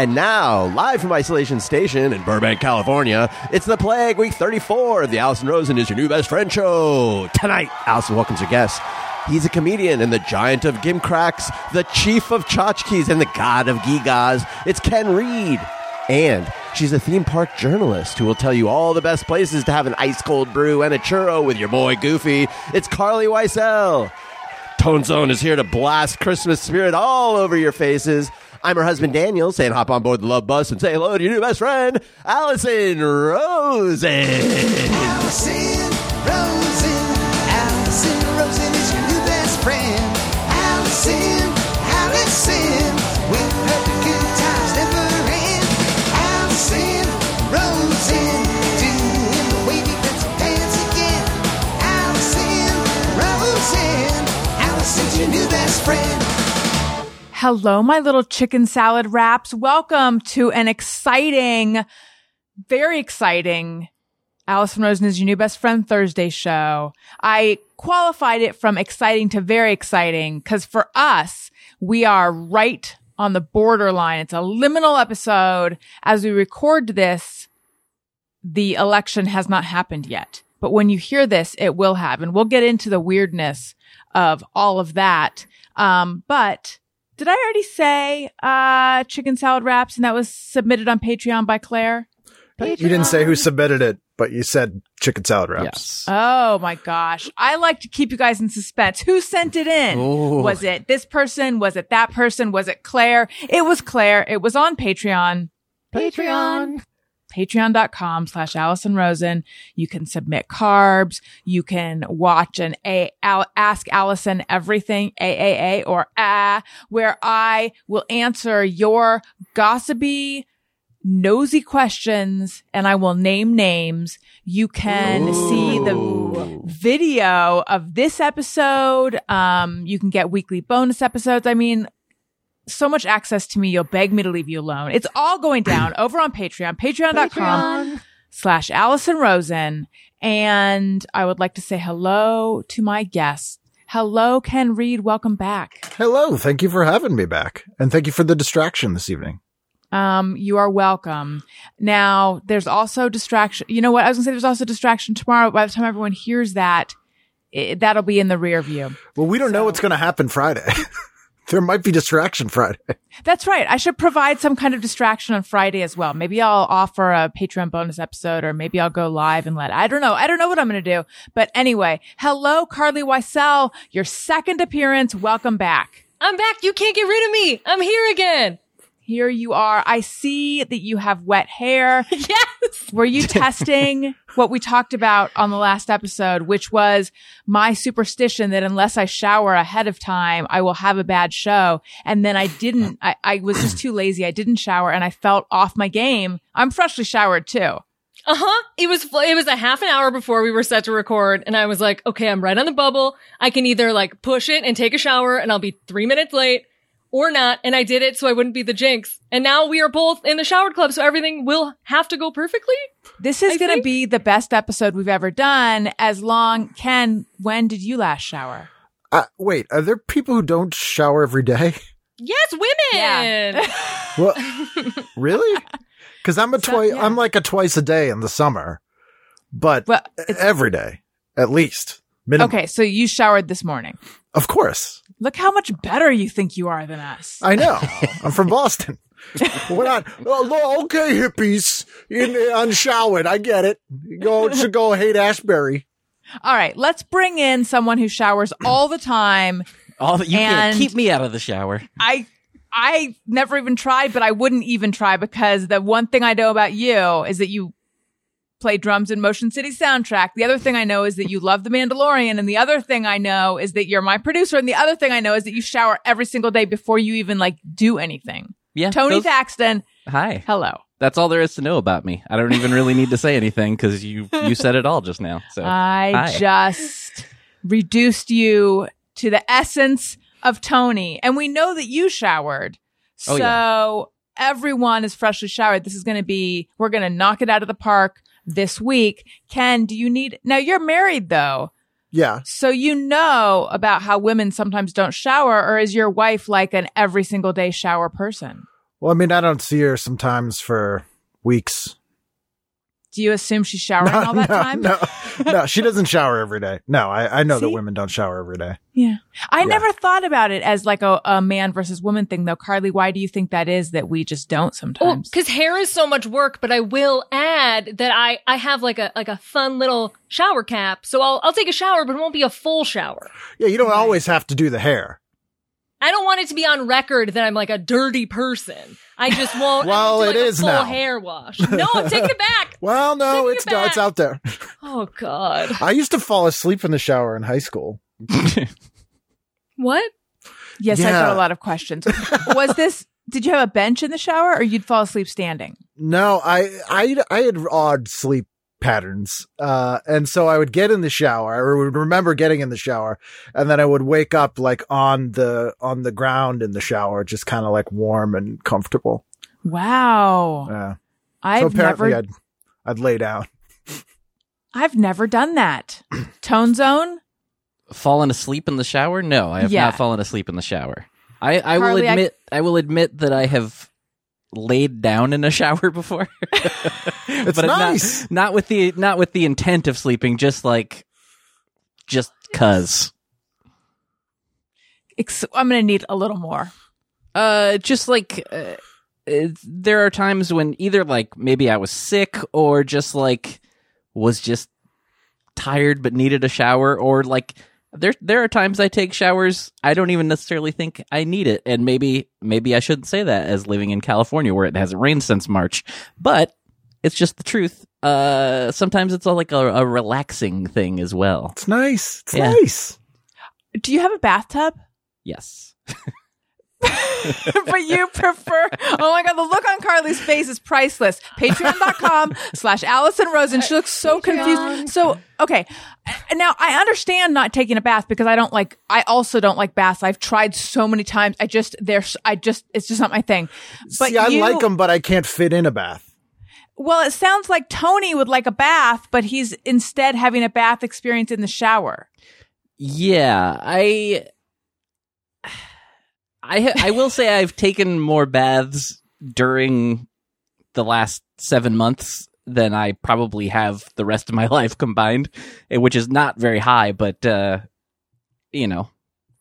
And now, live from Isolation Station in Burbank, California, it's the Plague Week 34 of the Allison Rosen is Your New Best Friend show. Tonight, Allison welcomes her guest. He's a comedian and the giant of gimcracks, the chief of tchotchkes, and the god of gigas. It's Ken Reid. And she's a theme park journalist who will tell you all the best places to have an ice cold brew and a churro with your boy Goofy. It's Carlye Wisel. Tone Zone is here to blast Christmas spirit all over your faces. I'm her husband Daniel, saying hop on board the love bus and say hello to your new best friend, Allison Rosen. Allison Rosen, Allison Rosen is your new best friend. Allison, Allison, with her good times never end. Allison Rosen, doing the wavy pencil dance again. Allison Rosen, Allison's your new best friend. Hello, my little chicken salad wraps. Welcome to an exciting, very exciting Allison Rosen is your new best friend Thursday show. I qualified it from exciting to very exciting because for us, we are right on the borderline. It's a liminal episode. As we record this, the election has not happened yet. But when you hear this, it will have. And we'll get into the weirdness of all of that. Um, but did I already say uh, chicken salad wraps and that was submitted on Patreon by Claire? You didn't say who submitted it, but you said chicken salad wraps. Yes. Oh my gosh. I like to keep you guys in suspense. Who sent it in? Ooh. Was it this person? Was it that person? Was it Claire? It was Claire. It was on Patreon. Patreon. Patreon.com slash Allison Rosen. You can submit carbs. You can watch an A, Al, Ask Allison Everything, AAA or ah, where I will answer your gossipy, nosy questions and I will name names. You can see the video of this episode. Um, you can get weekly bonus episodes. I mean, so much access to me, you'll beg me to leave you alone. It's all going down over on Patreon, patreon.com slash Allison Rosen. And I would like to say hello to my guests. Hello, Ken Reid. Welcome back. Hello, thank you for having me back. And thank you for the distraction this evening. Um, you are welcome. Now, there's also distraction. You know what? I was gonna say there's also distraction tomorrow. By the time everyone hears that, it, that'll be in the rear view. Well, we don't know what's going to happen Friday. there might be distraction Friday. That's right. I should provide some kind of distraction on Friday as well. Maybe I'll offer a Patreon bonus episode or maybe I'll go live and let, I don't know. I don't know what I'm going to do. But anyway, hello, Carlye Wisel, your second appearance. Welcome back. I'm back. You can't get rid of me. I'm here again. Here you are. I see that you have wet hair. Yes. Were you testing what we talked about on the last episode, which was my superstition that unless I shower ahead of time, I will have a bad show. And then I didn't, I, I was just too lazy. I didn't shower and I felt off my game. I'm freshly showered too. Uh huh. It was it was a half an hour before we were set to record, and I was like, okay, I'm right on the bubble. I can either like push it and take a shower, and I'll be three minutes late, or not. And I did it so I wouldn't be the jinx. And now we are both in the showered club, so everything will have to go perfectly. This is going to be the best episode we've ever done. As long, Ken, when did you last shower? Uh, wait, are there people who don't shower every day? Yes, women. Yeah. Well, really? Because I'm a So, twice. yeah. I'm like a twice a day in the summer, but Well, every day at least. Minimum. okay. So you showered this morning. Of course. Look how much better you think you are than us. I know. I'm from Boston. We're not. Oh, no, okay, hippies in unshowered. I get it. Go to go Haight Ashbury. All right. Let's bring in someone who showers all the time. All that you can't keep me out of the shower. I, I never even tried, but I wouldn't even try because the one thing I know about you is that you play drums in Motion City soundtrack. The other thing I know is that you love The Mandalorian. And the other thing I know is that you're my producer. And the other thing I know is that you shower every single day before you even like do anything. Yeah, Tony those- Thaxton, Hi. hello. That's all there is to know about me. I don't even really need to say anything because you you said it all just now. So I hi. just reduced you to the essence of Tony. And we know that you showered. Oh, so yeah. everyone is freshly showered. This is going to be, we're going to knock it out of the park this week. Ken, do you need, now you're married though. Yeah. So you know about how women sometimes don't shower or is your wife like an every single day shower person? Well, I mean, I don't see her sometimes for weeks. Do you assume she's showering all that no, time? no, no, she doesn't shower every day. No, I, I know that women don't shower every day. Yeah. I Yeah. never thought about it as like a, a man versus woman thing though. Carly, why do you think that is that we just don't sometimes? because hair is so much work, but I will add that I I have like a like a fun little shower cap, so I'll I'll take a shower, but it won't be a full shower. Yeah, you don't always have to do the hair. I don't want it to be on record that I'm like a dirty person. I just won't. I Well, won't do, it like, a is full now. hair wash. No, I'm taking it back. Well, no, Take it it's no, it's out there. Oh God, I used to fall asleep in the shower in high school. what? yes, I've got a lot of questions. Was this, did you have a bench in the shower or you'd fall asleep standing? No, I I I had odd sleep patterns, uh, and so I would get in the shower. I would remember getting in the shower, and then I would wake up like on the on the ground in the shower, just kind of like warm and comfortable. Wow. Yeah. so I've apparently, never, I'd I'd lay down. I've never done that. Tone zone? fallen asleep in the shower? No, I have Yeah. not fallen asleep in the shower. I, I will Carly, I- admit I, will admit that I have laid down in a shower before. It's but nice. Not, not with the not with the intent of sleeping, just like just cuz. Ex- I'm going to need a little more. Uh, just like uh, uh, there are times when either like maybe I was sick or just like was just tired but needed a shower, or like there there are times I take showers I don't even necessarily think I need it, and maybe maybe I shouldn't say that as living in California where it hasn't rained since March, but it's just the truth. Uh, sometimes it's all like a, a relaxing thing as well. It's nice. It's Yeah. nice. Do you have a bathtub? Yes. but you prefer oh my god the look on carly's face is priceless. Patreon.com slash allison rosen. She looks so confused. So okay. Now i understand not taking a bath because i don't like i also don't like baths. I've tried so many times. I just there's i just it's just not my thing. But See, I you, like them, but I can't fit in a bath. well it sounds like tony would like a bath but he's instead having a bath experience in the shower. Yeah, I I ha- I will say I've taken more baths during the last 7 months than I probably have the rest of my life combined, eh, which is not very high, but uh you know,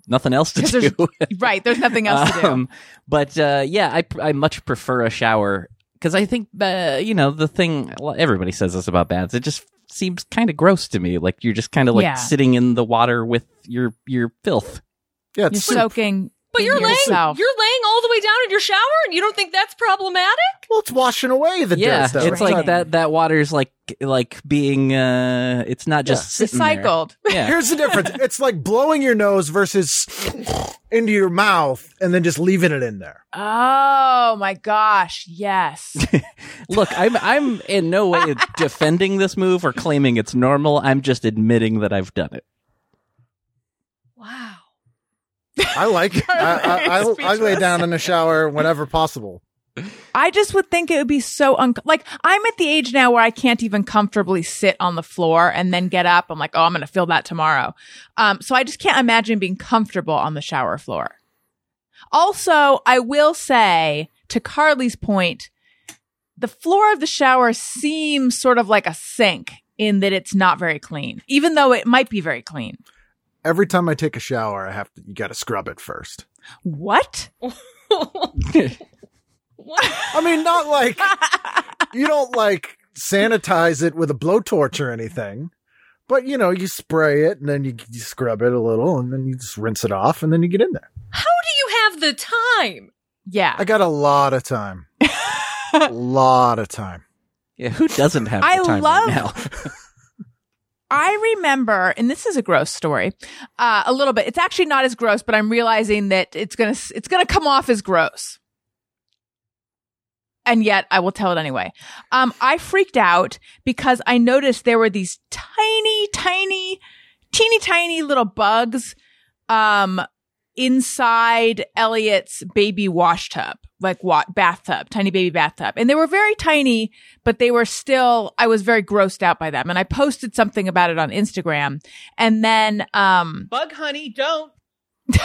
nothing else to 'Cause there's- do. right there's nothing else to do Um, but uh, yeah, I I much prefer a shower because I think uh, you know the thing. Well, everybody says this about baths. It just seems kind of gross to me. Like you're just kind of like Yeah. sitting in the water with your your filth. Yeah, you're it's soaking But you're laying yourself. you're laying all the way down in your shower, and you don't think that's problematic? well, it's washing away the yeah, dirt. though. it's like Right. that. That water's like like being. uh It's not just sitting there. recycled Yeah. Here's the difference. It's like blowing your nose versus into your mouth and then just leaving it in there. Oh my gosh, yes. Look, I'm I'm in no way defending this move or claiming it's normal. I'm just admitting that I've done it. Wow. I like it. I, I, I, I lay down in the shower whenever possible. I just would think it would be so un- like I'm at the age now where I can't even comfortably sit on the floor and then get up. I'm like, oh, I'm going to feel that tomorrow. Um, so I just can't imagine being comfortable on the shower floor. Also, I will say to Carly's point, the floor of the shower seems sort of like a sink in that it's not very clean, even though it might be very clean. Every time I take a shower, I have to, you got to scrub it first. What? I mean, not like, you don't like sanitize it with a blowtorch or anything, but you know, you spray it and then you, you scrub it a little and then you just rinse it off and then you get in there. How do you have the time? Yeah. I got a lot of time. a lot of time. Yeah, who doesn't have the I time love- right now? I remember, and this is a gross story, uh, a little bit. It's actually not as gross, but I'm realizing that it's gonna it's gonna come off as gross. And yet, I will tell it anyway. Um, I freaked out because I noticed there were these tiny, tiny, teeny tiny little bugs, um, inside Elliot's baby wash tub, like what bathtub, tiny baby bathtub. And they were very tiny, but they were still, I was very grossed out by them. And I posted something about it on Instagram. And then, um, Bug honey, don't. yeah,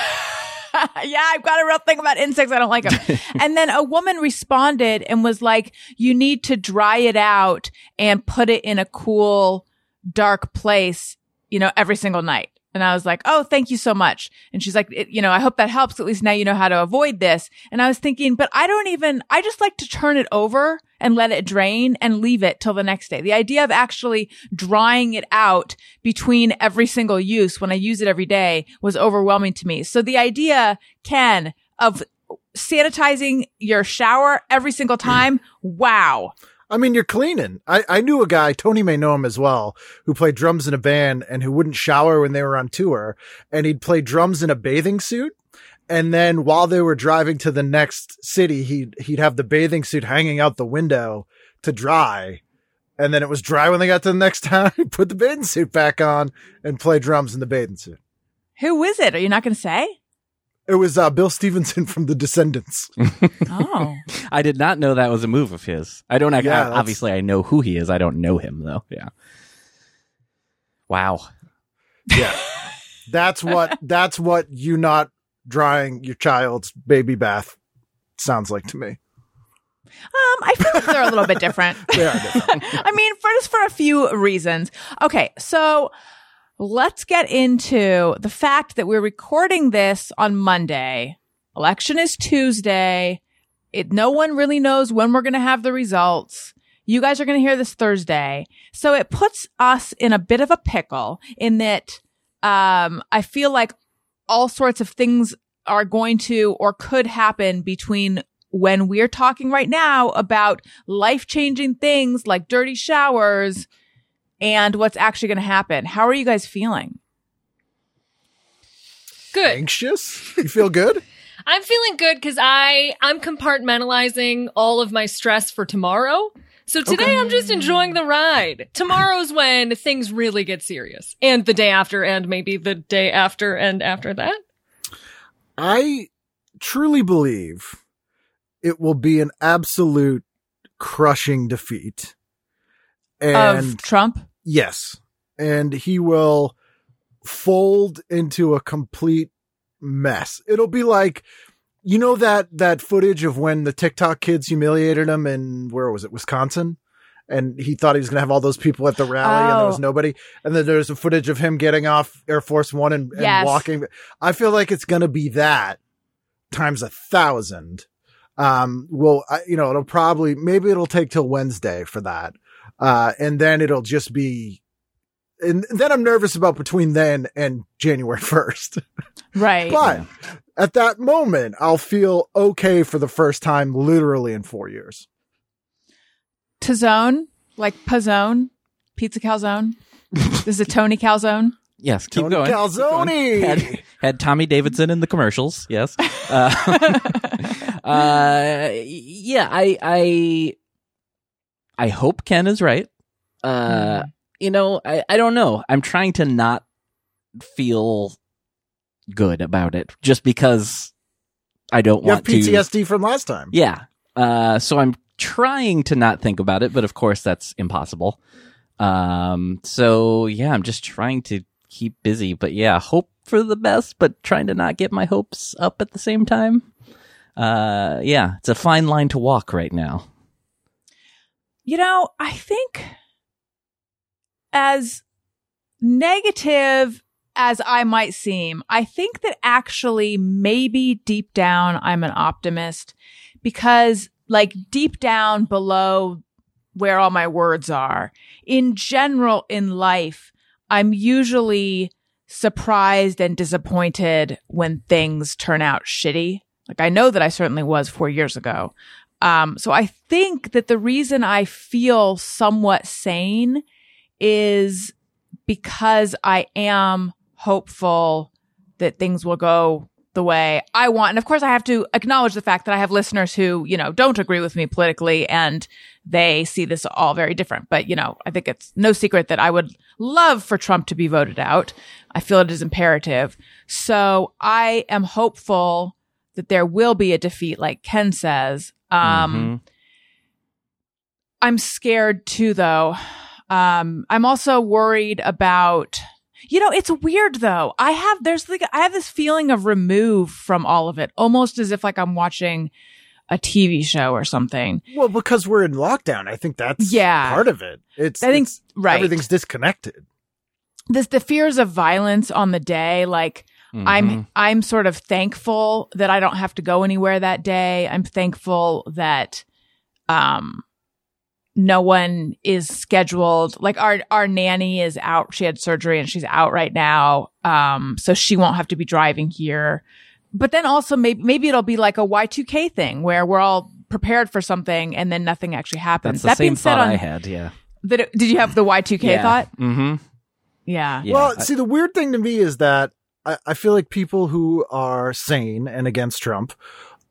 I've got a real thing about insects. I don't like them. and then a woman responded and was like, you need to dry it out and put it in a cool, dark place, you know, every single night. And I was like, Oh, thank you so much. And she's like, it, you know, I hope that helps. At least now you know how to avoid this. And I was thinking, but I don't even, I just like to turn it over and let it drain and leave it till the next day. The idea of actually drying it out between every single use when I use it every day was overwhelming to me. So the idea, Ken, of sanitizing your shower every single time. Wow. I mean, you're cleaning. I, I knew a guy, Tony may know him as well, who played drums in a band and who wouldn't shower when they were on tour. And he'd play drums in a bathing suit. And then while they were driving to the next city, he'd, he'd have the bathing suit hanging out the window to dry. And then it was dry when they got to the next town. He'd put the bathing suit back on and play drums in the bathing suit. Who is it? Are you not going to say? It was uh, Bill Stevenson from The Descendents. Oh. I did not know that was a move of his. I don't. act Yeah, that's- obviously, I know who he is. I don't know him though. Yeah. Wow. Yeah. That's what that's what you not drying your child's baby bath sounds like to me. Um, I feel like they're a little bit different. They are different. I mean, for just for a few reasons. Okay, so let's get into the fact that we're recording this on Monday. Election is Tuesday. It, no one really knows when we're going to have the results. You guys are going to hear this Thursday. So it puts us in a bit of a pickle in that, um, I feel like all sorts of things are going to or could happen between when we're talking right now about life changing things like dirty showers and what's actually going to happen. How are you guys feeling? Good. Anxious? You feel good? I'm feeling good because I I'm compartmentalizing all of my stress for tomorrow. So today I'm just enjoying the ride. Tomorrow's when things really get serious, and the day after, and maybe the day after, and after that. I truly believe it will be an absolute crushing defeat. And of Trump? Yes, and he will fold into a complete mess. It'll be like you know that that footage of when the TikTok kids humiliated him in where was it, Wisconsin? And he thought he was going to have all those people at the rally, and there was Oh. nobody. And then there's a footage of him getting off Air Force One and, and Yes. walking. I feel like it's going to be that times a thousand. Um, well, I, you know, it'll probably maybe it'll take till Wednesday for that, uh, and then it'll just be. And then I'm nervous about between then and January 1st. Right. But at that moment, I'll feel okay for the first time literally in four years. Tazone? Like Pazzone? Pizza Calzone? this is a Tony Calzone? Yes. Keep Tony going. Keep Calzone! going. Had, had Tommy Davidson in the commercials. Yes. Uh, uh, yeah. I I I hope Ken is right. Uh, you know, I I don't know. I'm trying to not feel good about it just because I don't You have want to. PTSD from last time. Yeah. Uh, so I'm trying to not think about it, but of course that's impossible. Um, so yeah, I'm just trying to keep busy, but yeah, hope for the best, but trying to not get my hopes up at the same time. Uh, yeah, it's a fine line to walk right now. You know, I think as negative as I might seem, I think that actually maybe deep down I'm an optimist because like deep down below where all my words are, in general in life, I'm usually surprised and disappointed when things turn out shitty. Like I know that I certainly was four years ago. Um, so I think that the reason I feel somewhat sane is because I am hopeful that things will go the way I want. And of course, I have to acknowledge the fact that I have listeners who, you know, don't agree with me politically and they see this all very different. But, you know, I think it's no secret that I would love for Trump to be voted out. I feel it is imperative. So I am hopeful that there will be a defeat, like Ken says. Um, Mhm. I'm scared too, though. Um, I'm also worried about, You know, it's weird though. I have there's like I have this feeling of remove from all of it, almost as if like I'm watching a TV show or something. Well, because we're in lockdown, I think that's Yeah. part of it. It's I think- it's- right. Everything's disconnected. This the fears of violence on the day, like Mm-hmm. I'm I'm sort of thankful that I don't have to go anywhere that day. I'm thankful that um no one is scheduled like our our nanny is out she had surgery and she's out right now um so she won't have to be driving here but then also maybe maybe it'll be like a Y2K thing where we're all prepared for something and then nothing actually happens That's the that being same said thought on I had. Yeah. that it- did you have the Y2K thought Mm-hmm. yeah Yeah. well, I- see, the weird thing to me is that I, I feel like people who are sane and against Trump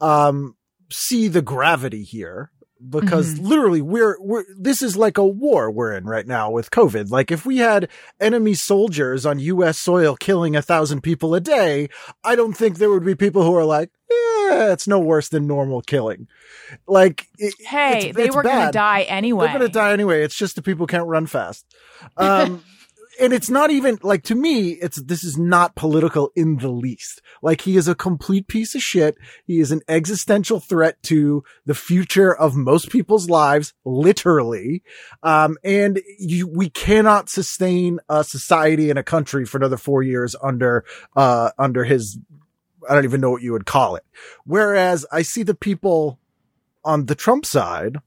um, see the gravity here because Mm-hmm. literally we're we're this is like a war we're in right now with COVID. Like if we had enemy soldiers on U.S. soil killing a thousand people a day, I don't think there would be people who are like, yeah, it's no worse than normal killing. Like, it, hey it's- they it's were gonna die anyway They're going to die anyway. It's just the people can't run fast. Um, and it's not even like to me, it's, this is not political in the least. Like he is a complete piece of shit. He is an existential threat to the future of most people's lives, literally. Um, and you, we cannot sustain a society and a country for another four years under, uh, under his, I don't even know what you would call it. Whereas I see the people on the Trump side,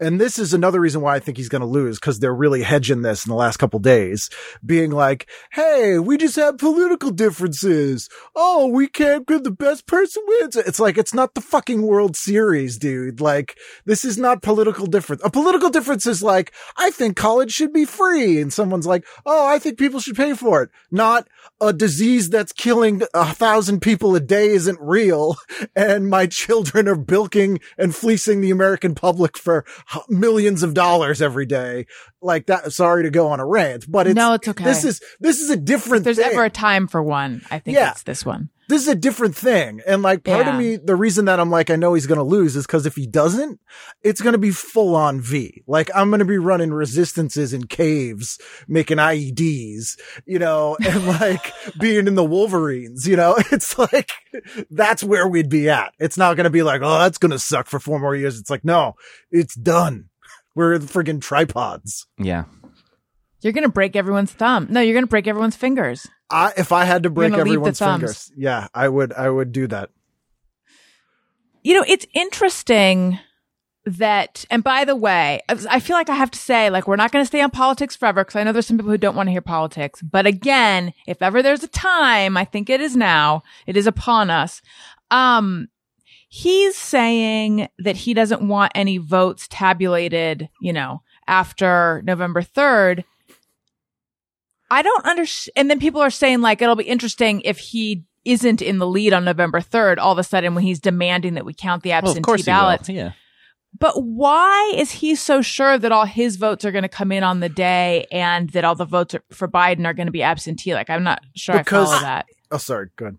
and this is another reason why I think he's going to lose because they're really hedging this in the last couple days, being like, "Hey, we just have political differences. Oh, we can't get the best person wins." It's like it's not the fucking World Series, dude. Like this is not political difference. A political difference is like, I think college should be free, and someone's like, "Oh, I think people should pay for it." Not a disease that's killing a thousand people a day isn't real, and my children are bilking and fleecing the American public for millions of dollars every day. Like that. Sorry to go on a rant, but it's, No, it's okay. This is, this is a different if there's thing ever a time for one i think Yeah. it's this one this is a different thing. And like part Yeah. of me, the reason that I'm like, I know he's going to lose is because if he doesn't, it's going to be full on V. Like I'm going to be running resistances in caves, making IEDs, you know, and like being in the Wolverines, you know, it's like, that's where we'd be at. It's not going to be like, oh, that's going to suck for four more years. It's like, no, it's done. We're friggin' tripods. yeah. you're gonna break everyone's thumb no you're gonna break everyone's fingers I, if I had to break gonna leave the everyone's fingers, yeah, I would, I would do that. You know, it's interesting that, and by the way, I feel like I have to say, like, we're not going to stay on politics forever because I know there's some people who don't want to hear politics. But again, if ever there's a time, I think it is now, it is upon us. Um, he's saying that he doesn't want any votes tabulated, you know, after November 3rd. I don't understand. And then people are saying like, it'll be interesting if he isn't in the lead on November 3rd, all of a sudden when he's demanding that we count the Well, absentee of course he ballots. will. Yeah. But why is he so sure that all his votes are going to come in on the day and that all the votes are, for Biden are going to be absentee? Like, I'm not sure Because- I follow that. Oh, sorry. Good.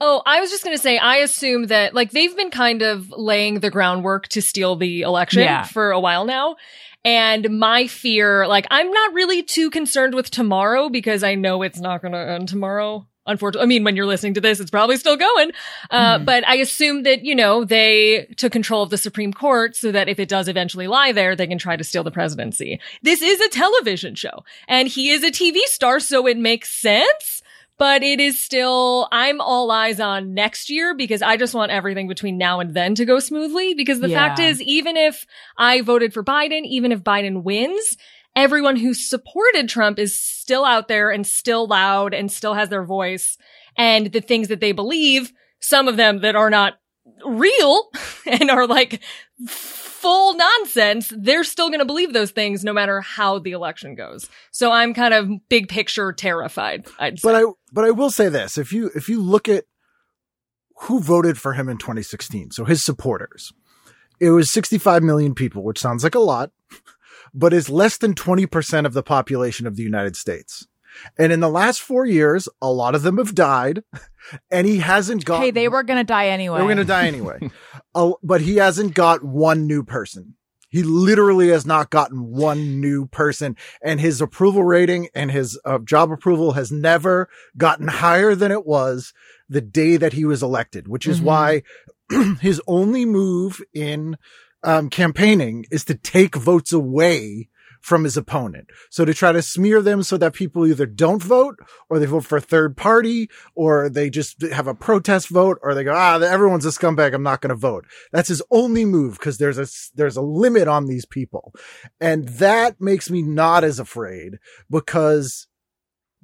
Oh, I was just going to say, I assume that like they've been kind of laying the groundwork to steal the election Yeah. for a while now. And my fear, like, I'm not really too concerned with tomorrow because I know it's not going to end tomorrow. Unfortunately, I mean, when you're listening to this, it's probably still going. Uh, Mhm. but I assume that, you know, they took control of the Supreme Court so that if it does eventually lie there, they can try to steal the presidency. This is a television show and he is a TV star, so it makes sense but it is still i'm all eyes on next year because i just want everything between now and then to go smoothly because the fact is even if i voted for biden even if biden wins everyone who supported trump is still out there and still loud and still has their voice. And the things that they believe some of them that are not real and are like full nonsense, they're still going to believe those things no matter how the election goes. So I'm kind of big picture terrified. I'd say. But I but I will say this: if you if you look at who voted for him in 2016, so his supporters, it was 65 million people, which sounds like a lot, but is less than 20 percent of the population of the United States. And in the last four years, a lot of them have died, and he hasn't got. Hey, they were going to die anyway. They were going to die anyway. Uh, but he hasn't got one new person. He literally has not gotten one new person and his approval rating and his uh, job approval has never gotten higher than it was the day that he was elected, which is Mhm. why his only move in um, campaigning is to take votes away from his opponent. So to try to smear them so that people either don't vote or they vote for a third party or they just have a protest vote or they go, ah, everyone's a scumbag. I'm not going to vote. That's his only move because there's a, there's a limit on these people. And that makes me not as afraid because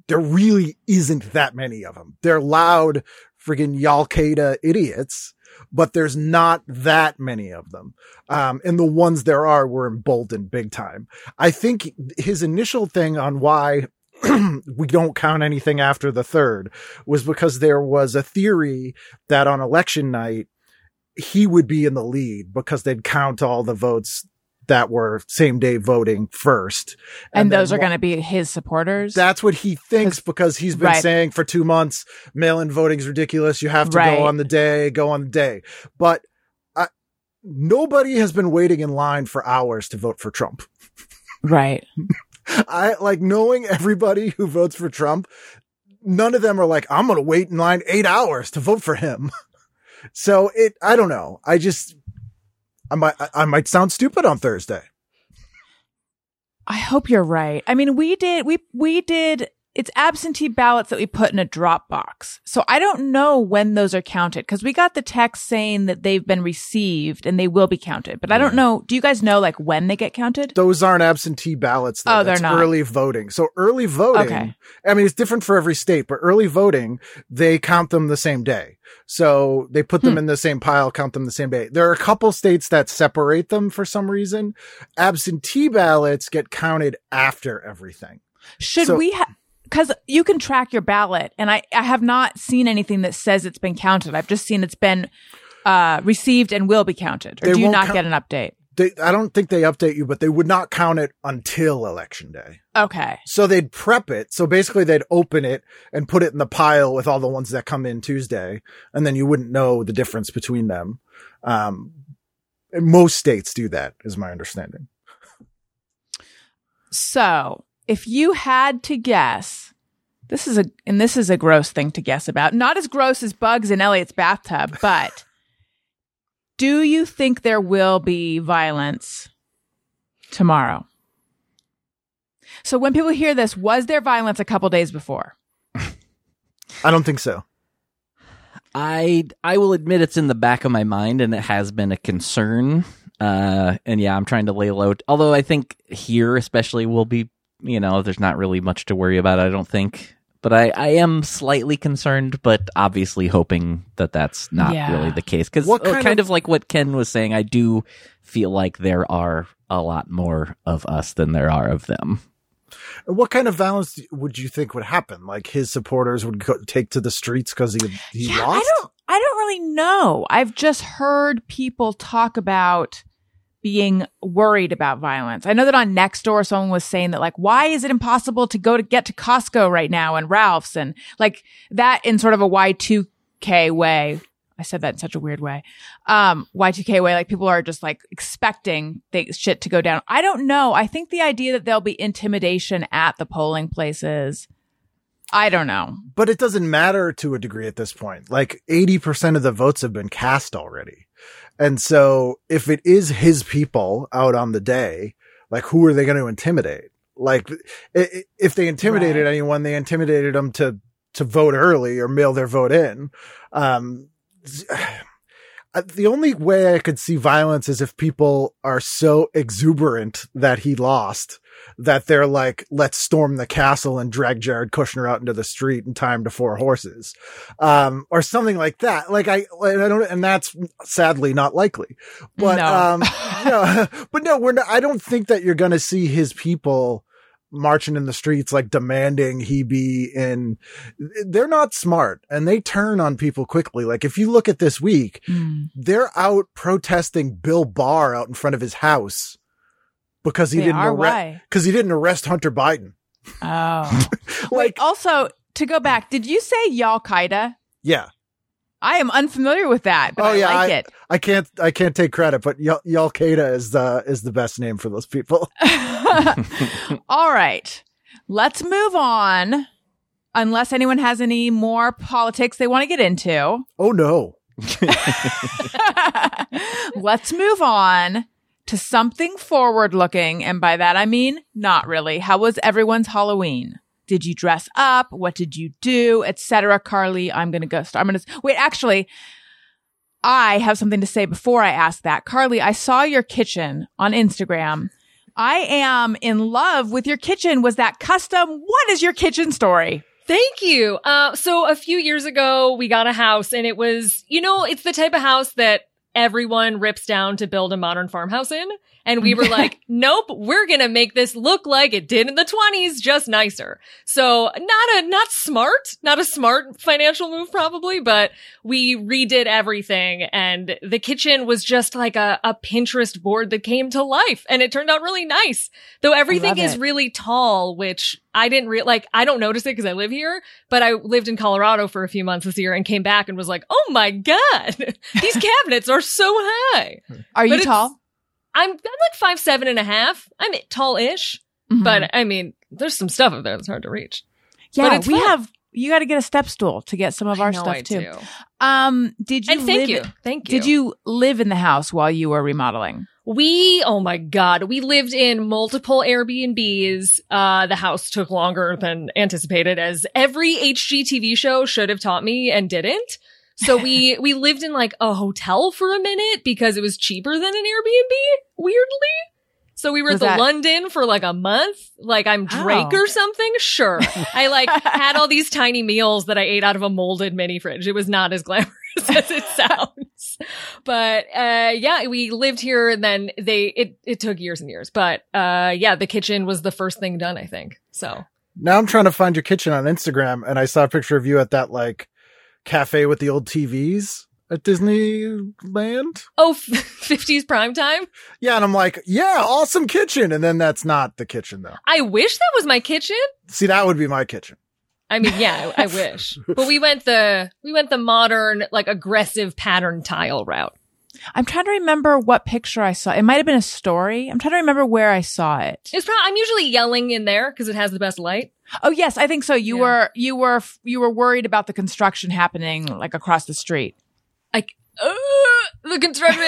there really isn't that many of them. They're loud, friggin' Al-Qaeda idiots, but there's not that many of them. Um, and the ones there are were emboldened big time. I think his initial thing on why we don't count anything after the third was because there was a theory that on election night, he would be in the lead because they'd count all the votes that were same day voting first. And, then those are going to be his supporters. that's what he thinks because he's been Right. saying for two months, mail-in voting is ridiculous. You have to Right. go on the day, go on the day. But uh, nobody has been waiting in line for hours to vote for Trump. right. I like knowing everybody who votes for Trump. None of them are like, I'm going to wait in line eight hours to vote for him. So it, I don't know. I just, I might, I- might sound stupid on Thursday. I hope you're right. I mean, we did, we, we did, it's absentee ballots that we put in a drop box. So I don't know when those are counted because we got the text saying that they've been received and they will be counted. But I don't know. Do you guys know like when they get counted? Those aren't absentee ballots. Though. Oh, they're That's not. early voting. So early voting. Okay. I mean, it's different for every state, but early voting, they count them the same day. So they put Hmm. them in the same pile, count them the same day. There are a couple states that separate them for some reason. Absentee ballots get counted after everything. Should So- we have, cause you can track your ballot and I, I have not seen anything that says it's been counted. I've just seen it's been, uh, received and will be counted. Or They do you won't count- get an update? They, I don't think they update you, but they would not count it until election day. Okay. So they'd prep it. So basically they'd open it and put it in the pile with all the ones that come in Tuesday. And then you wouldn't know the difference between them. Um, most states do that is my understanding. So, if you had to guess, this is a and this is a gross thing to guess about. Not as gross as bugs in Elliot's bathtub, but do you think there will be violence tomorrow? So when people hear this, was there violence a couple days before? I don't think so. I I will admit it's in the back of my mind and it has been a concern. Uh, and yeah, I'm trying to lay low. Although I think here, especially, will be you know, there's not really much to worry about. I don't think, but I I am slightly concerned, but obviously hoping that that's not Yeah. really the case. Because What uh, kind, kind of, like what Ken was saying, I do feel like there are a lot more of us than there are of them. What kind of violence would you think would happen? Like his supporters would go, take to the streets because he, he Yeah, lost? I don't I don't really know. I've just heard people talk about being worried about violence. I know that on Nextdoor someone was saying that like why is it impossible to go to get to Costco right now and Ralph's and like that in sort of a Y2K way. I said that in such a weird way. Um Y2K way like people are just like expecting things shit to go down. I don't know. I think the idea that there'll be intimidation at the polling places I don't know. but it doesn't matter to a degree at this point. Like 80% of the votes have been cast already. And so if it is his people out on the day, like who are they going to intimidate? Like if they intimidated Right. anyone, they intimidated them to, to vote early or mail their vote in. Um, uh, the only way I could see violence is if people are so exuberant that he lost that they're like, let's storm the castle and drag Jared Kushner out into the street in time to four horses. Um, or something like that. Like I, I don't, and that's sadly not likely, but, No. um, no, but no, we're not, I don't think that you're going to see his people marching in the streets, like demanding he be in, they're not smart and they turn on people quickly. Like if you look at this week, Hmm. they're out protesting Bill Barr out in front of his house because he They didn't arrest because he didn't arrest Hunter Biden. Oh. Wait, Like, also, to go back, did you say Al Qaeda? yeah, I am unfamiliar with that, but oh I yeah, like I, it. I can't I can't take credit, but Yal Yalkeda is the is the best name for those people. All right. Let's move on. Unless anyone has any more politics they want to get into. oh no. Let's move on to something forward looking. And by that, I mean not really. How was everyone's Halloween? Did you dress up? What did you do? Etc. Carly, I'm going to go. Start. I'm going to wait. Actually, I have something to say before I ask that. Carly, I saw your kitchen on Instagram. I am in love with your kitchen. Was that custom? What is your kitchen story? Thank you. Uh, so a few years ago, we got a house and it was, you know, it's the type of house that everyone rips down to build a modern farmhouse in. And we were like, nope, we're going to make this look like it did in the twenties, just nicer. So not a, not smart, not a smart financial move probably, but we redid everything and the kitchen was just like a, a Pinterest board that came to life and it turned out really nice. Though everything is really tall, which I didn't re- like, I don't notice it because I live here, but I lived in Colorado for a few months this year and came back and was like, oh my God, these cabinets are so high. Are you But it's- tall? I'm, I'm like five, seven and a half. I'm tall-ish, Mhm. but I mean, there's some stuff up there that's hard to reach. yeah, it's we fun. have. You got to get a step stool to get some of our I know stuff I too. do. Um, did you And thank live- you. Thank you. Did you live in the house while you were remodeling? We, oh my God, we lived in multiple Airbnbs. Uh, the house took longer than anticipated as every HGTV show should have taught me and didn't. So we, we lived in like a hotel for a minute because it was cheaper than an Airbnb, weirdly. So we were the that- London for like a month, like I'm Drake Oh. or something. Sure. I like had all these tiny meals that I ate out of a molded mini fridge. It was not as glamorous as it sounds. But uh yeah, we lived here and then they it it took years and years. But uh yeah, the kitchen was the first thing done, I think. So Now I'm trying to find your kitchen on Instagram, and I saw a picture of you at that like cafe with the old TVs at Disneyland. oh, 50s prime time. Yeah, and I'm like, yeah, awesome kitchen, and then that's not the kitchen though. I wish that was my kitchen. See, that would be my kitchen. I mean, yeah, I, I wish. But we went the we went the modern, like aggressive pattern tile route. I'm trying to remember what picture I saw. It might have been a story. I'm trying to remember where I saw it. It's probably I'm usually yelling in there because it has the best light. Oh yes, I think so. You Yeah. were you were you were worried about the construction happening like across the street. like uh, the construction.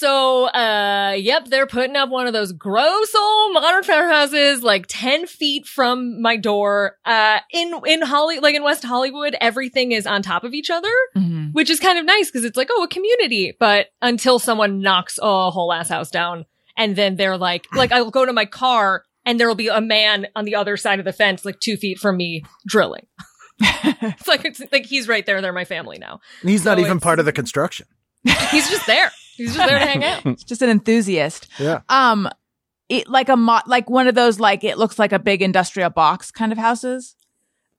So, uh, yep, they're putting up one of those gross old modern farmhouses, like ten feet from my door. Uh, in in Holly, like in West Hollywood, everything is on top of each other, Mm-hmm. which is kind of nice because it's like oh a community. But until someone knocks a whole ass house down, and then they're like, like I'll go to my car. And there will be a man on the other side of the fence, like two feet from me, drilling. it's like it's like he's right there. They're my family now. He's not even part of the construction. He's just there. He's just there to hang out. Just an enthusiast. Yeah. Um, it like a mo- like one of those like it looks like a big industrial box kind of houses.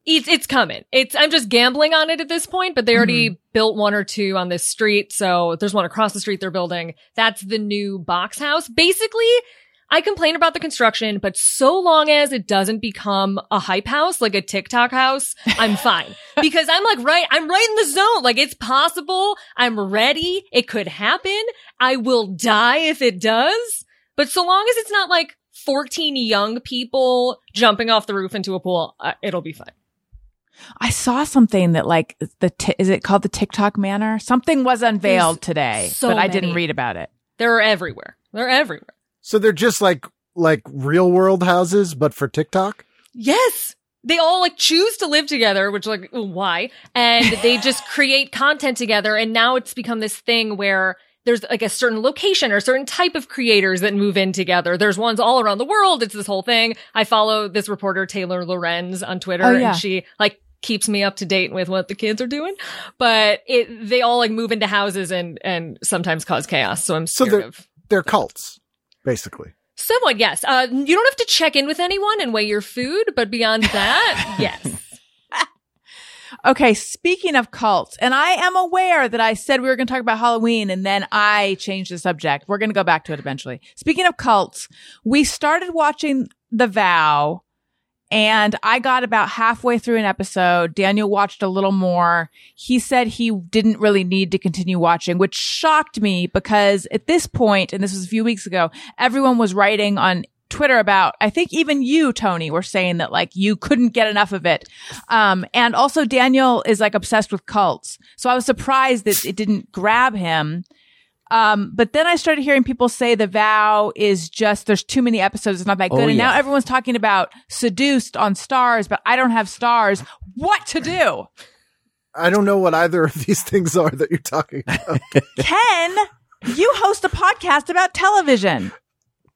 It's it's coming. It's I'm just gambling on it at this point, but they already built one or two on this street. So there's one across the street they're building. That's the new box house. Basically, I complain about the construction, but so long as it doesn't become a hype house, like a TikTok house, I'm fine. because I'm like, right, I'm right in the zone. Like it's possible. I'm ready. It could happen. I will die if it does. But so long as it's not like 14 young people jumping off the roof into a pool, uh, it'll be fine. I saw something that like the t- is it called the TikTok Manor? Something was unveiled There's today, so but I didn't read about it. They're everywhere. They're everywhere. So they're just like like real world houses, but for TikTok. Yes. They all like choose to live together, which like why? And they just create content together. And now it's become this thing where there's like a certain location or a certain type of creators that move in together. There's ones all around the world. It's this whole thing. I follow this reporter, Taylor Lorenz on Twitter Oh, yeah. and she like keeps me up to date with what the kids are doing. But it, they all like move into houses and, and sometimes cause chaos. So I'm So they're- of They're cults, basically. Somewhat, yes. Uh, you don't have to check in with anyone and weigh your food, but beyond that, yes. Okay, speaking of cults, and I am aware that I said we were going to talk about Halloween and then I changed the subject. We're going to go back to it eventually. Speaking of cults, we started watching The Vow And I got about halfway through an episode. Daniel watched a little more. He said he didn't really need to continue watching, which shocked me because at this point, and this was a few weeks ago, everyone was writing on Twitter about, I think even you, Tony, were saying that like you couldn't get enough of it. Um, and also Daniel is like obsessed with cults. So I was surprised that it didn't grab him. Um, but then I started hearing people say the vow is just, there's too many episodes. It's not that good. Oh, and now everyone's talking about seduced on Starz, but I don't have Starz. What to do? I don't know what either of these things are that you're talking about. Ken, you host a podcast about television.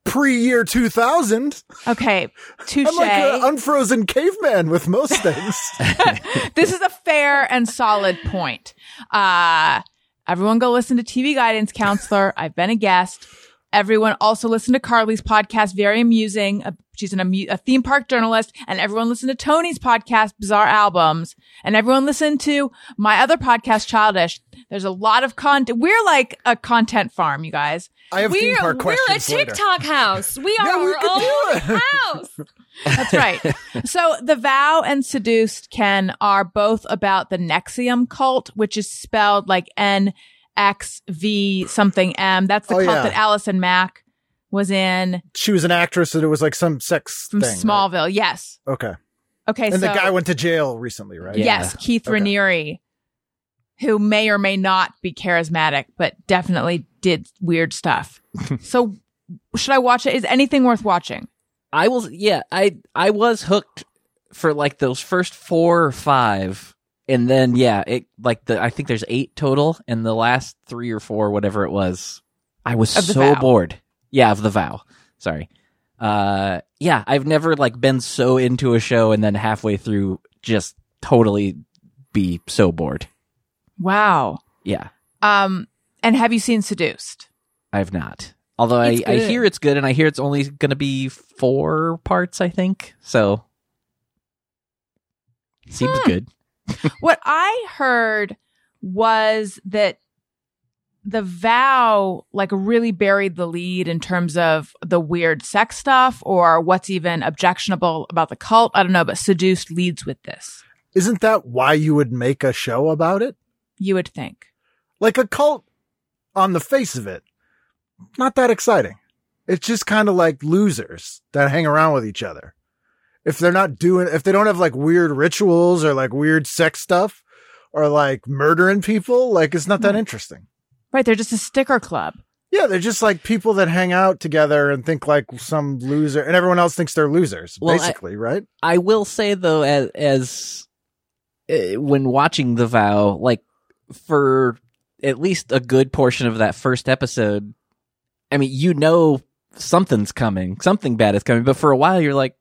Pre year 2000, Okay. Touche. I'm like an unfrozen caveman with most things. this is a fair and solid point. Uh, everyone go listen to TV Guidance Counselor. I've been a guest. Everyone also listen to Carlye's podcast. Very amusing. Uh, she's an, amu- a theme park journalist. And everyone listen to Tony's podcast, Bizarre Albums. And everyone listen to my other podcast, Childish. There's a lot of content. We're like a content farm, you guys. I have theme We're, park we're a questions later. TikTok house. We are Yeah, we our own house. That's right. so the vow and seduced Ken are both about the NXIVM cult, which is spelled like N X V something M. That's the Oh, cult yeah. that Allison Mack was in She was an actress and it was like some sex from thing. right? Smallville. Yes. Okay. Okay. And so the guy went to jail recently, right? Yeah. yes, Keith Okay. Raniere, who may or may not be charismatic, but definitely did weird stuff. so should I watch it? Is anything worth watching? I will. Yeah, I I was hooked for like those first four or five, and then yeah, it like the I think there's eight total, and the last three or four, whatever it was, I was so vow. bored. Yeah, of the vow. Sorry. Uh, yeah, I've never like been so into a show and then halfway through just totally be so bored. Wow. Yeah, Um, and have you seen Seduced? I've not. Although I, I hear it's good, and I hear it's only going to be four parts. I think so. Seems Hmm. good. what I heard was that the vow like really buried the lead in terms of the weird sex stuff or what's even objectionable about the cult. I don't know, but seduced leads with this. Isn't that why you would make a show about it? You would think. Like a cult on the face of it, not that exciting. It's just kind of like losers that hang around with each other. If they're not doing, if they don't have like weird rituals or like weird sex stuff or like murdering people, like it's not that interesting. Right. They're just a sticker club. Yeah, they're just like people that hang out together and think like some loser, and everyone else thinks they're losers, Well, I- basically, right? I will say though, as, as uh, when watching The Vow, like for at least a good portion of that first episode, I mean, you know something's coming, something bad is coming, but for a while you're like,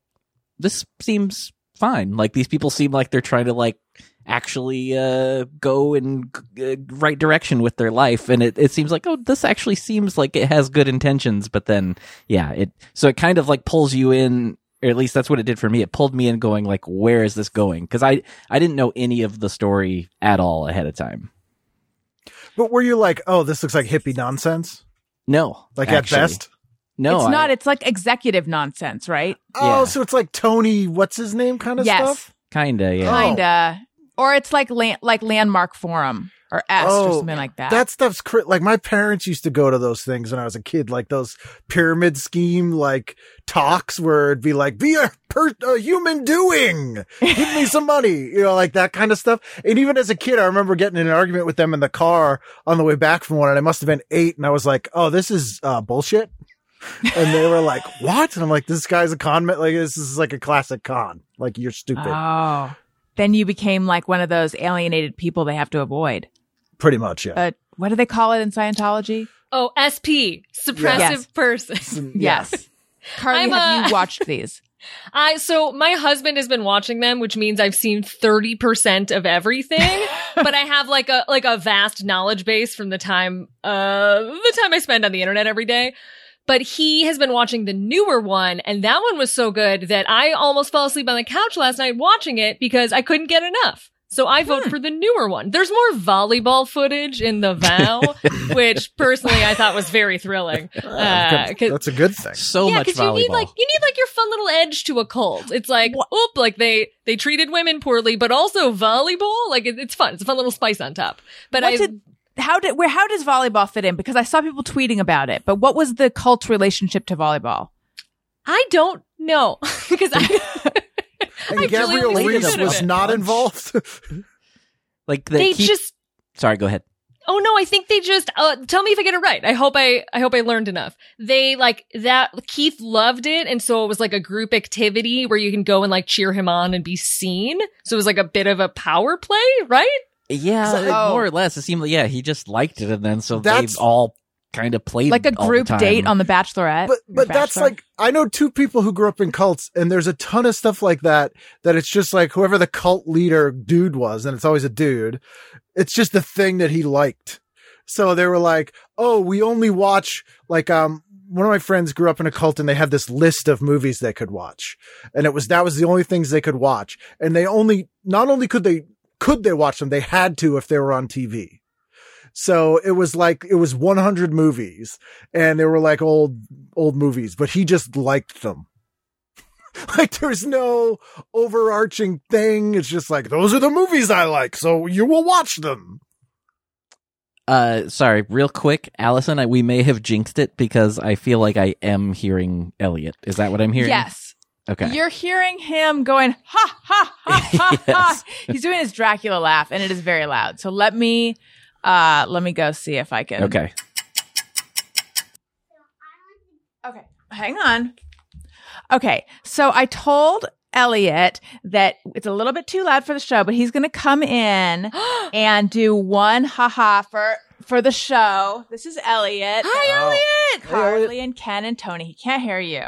this seems fine. Like these people seem like they're trying to like actually uh go in uh, right direction with their life. And it, it seems like oh this actually seems like it has good intentions. But then yeah it so it kind of like pulls you in or at least that's what it did for me. It pulled me in going like where is this going? Because i i didn't know any of the story at all ahead of time. But were you like, oh, this looks like hippie nonsense? No Like actually. at best? no it's I- not, it's like executive nonsense, right? Oh, Yeah. so it's like Tony, what's his name kind of yes. stuff? kinda yeah Oh. Kinda. Or it's like land, like landmark forum or S or Oh, something like that. That stuff's cri- like my parents used to go to those things when I was a kid, like those pyramid scheme like talks where it'd be like, be a, per- a human doing, give me some money, you know, like that kind of stuff. And even as a kid, I remember getting in an argument with them in the car on the way back from one, and I must have been eight, and I was like, oh, this is uh, bullshit. and they were like, what? And I'm like, this guy's a con. Like, this is like a classic con. Like, you're stupid. Oh. Then you became like one of those alienated people they have to avoid. Pretty much, yeah. Uh, what do they call it in Scientology? Oh, SP, suppressive Yes. person. Yes. Carlye, I'm have a- you watched these? I so my husband has been watching them, which means I've seen 30% of everything, but I have like a like a vast knowledge base from the time uh the time I spend on the internet every day. But he has been watching the newer one, and that one was so good that I almost fell asleep on the couch last night watching it because I couldn't get enough. So I Hmm. vote for the newer one. There's more volleyball footage in The Vow, which personally I thought was very thrilling. Uh, 'cause- That's a good thing. So yeah, much because you need like you need like your fun little edge to a cult. It's like, oop, like they they treated women poorly, but also volleyball. Like it, it's fun. It's a fun little spice on top. But What I did how did where how does volleyball fit in? Because I saw people tweeting about it, but what was the cult relationship to volleyball? I don't know because I And I Gabrielle really Reece was it. not involved. like they, they keep- just Sorry, go ahead. Oh no, I think they just uh tell me if I get it right. I hope I I hope I learned enough. They like that Keith loved it and so it was like a group activity where you can go and like cheer him on and be seen. So it was like a bit of a power play, right? Yeah, So- uh, more or less. It seemed like yeah, he just liked it, and then so they've all kind of played Like a group date on the Bachelorette. but but that's Bachelor? like I know two people who grew up in cults, and there's a ton of stuff like that. That it's just like whoever the cult leader dude was, and it's always a dude. It's just the thing that he liked. So they were like, "Oh, we only watch like um." One of my friends grew up in a cult, and they had this list of movies they could watch, and it was that was the only things they could watch, and they only not only could they could they watch them, they had to if they were on TV. So it was like it was 100 movies and they were like old old movies, but he just liked them. like there's no overarching thing. It's just like those are the movies I like, so you will watch them. Uh, sorry, real quick, Alison. I, we may have jinxed it because I feel like I am hearing Elliot. Is that what I'm hearing? Yes. Okay. You're hearing him going ha ha ha ha Yes. ha. He's doing his Dracula laugh and it is very loud. So let me uh let me go see if I can okay. Okay. Hang on. Okay. So I told Elliot that it's a little bit too loud for the show, but he's going to come in and do one haha for for the show. This is Elliot. Hi, Elliot. Carlye and Ken and Tony. He can't hear you.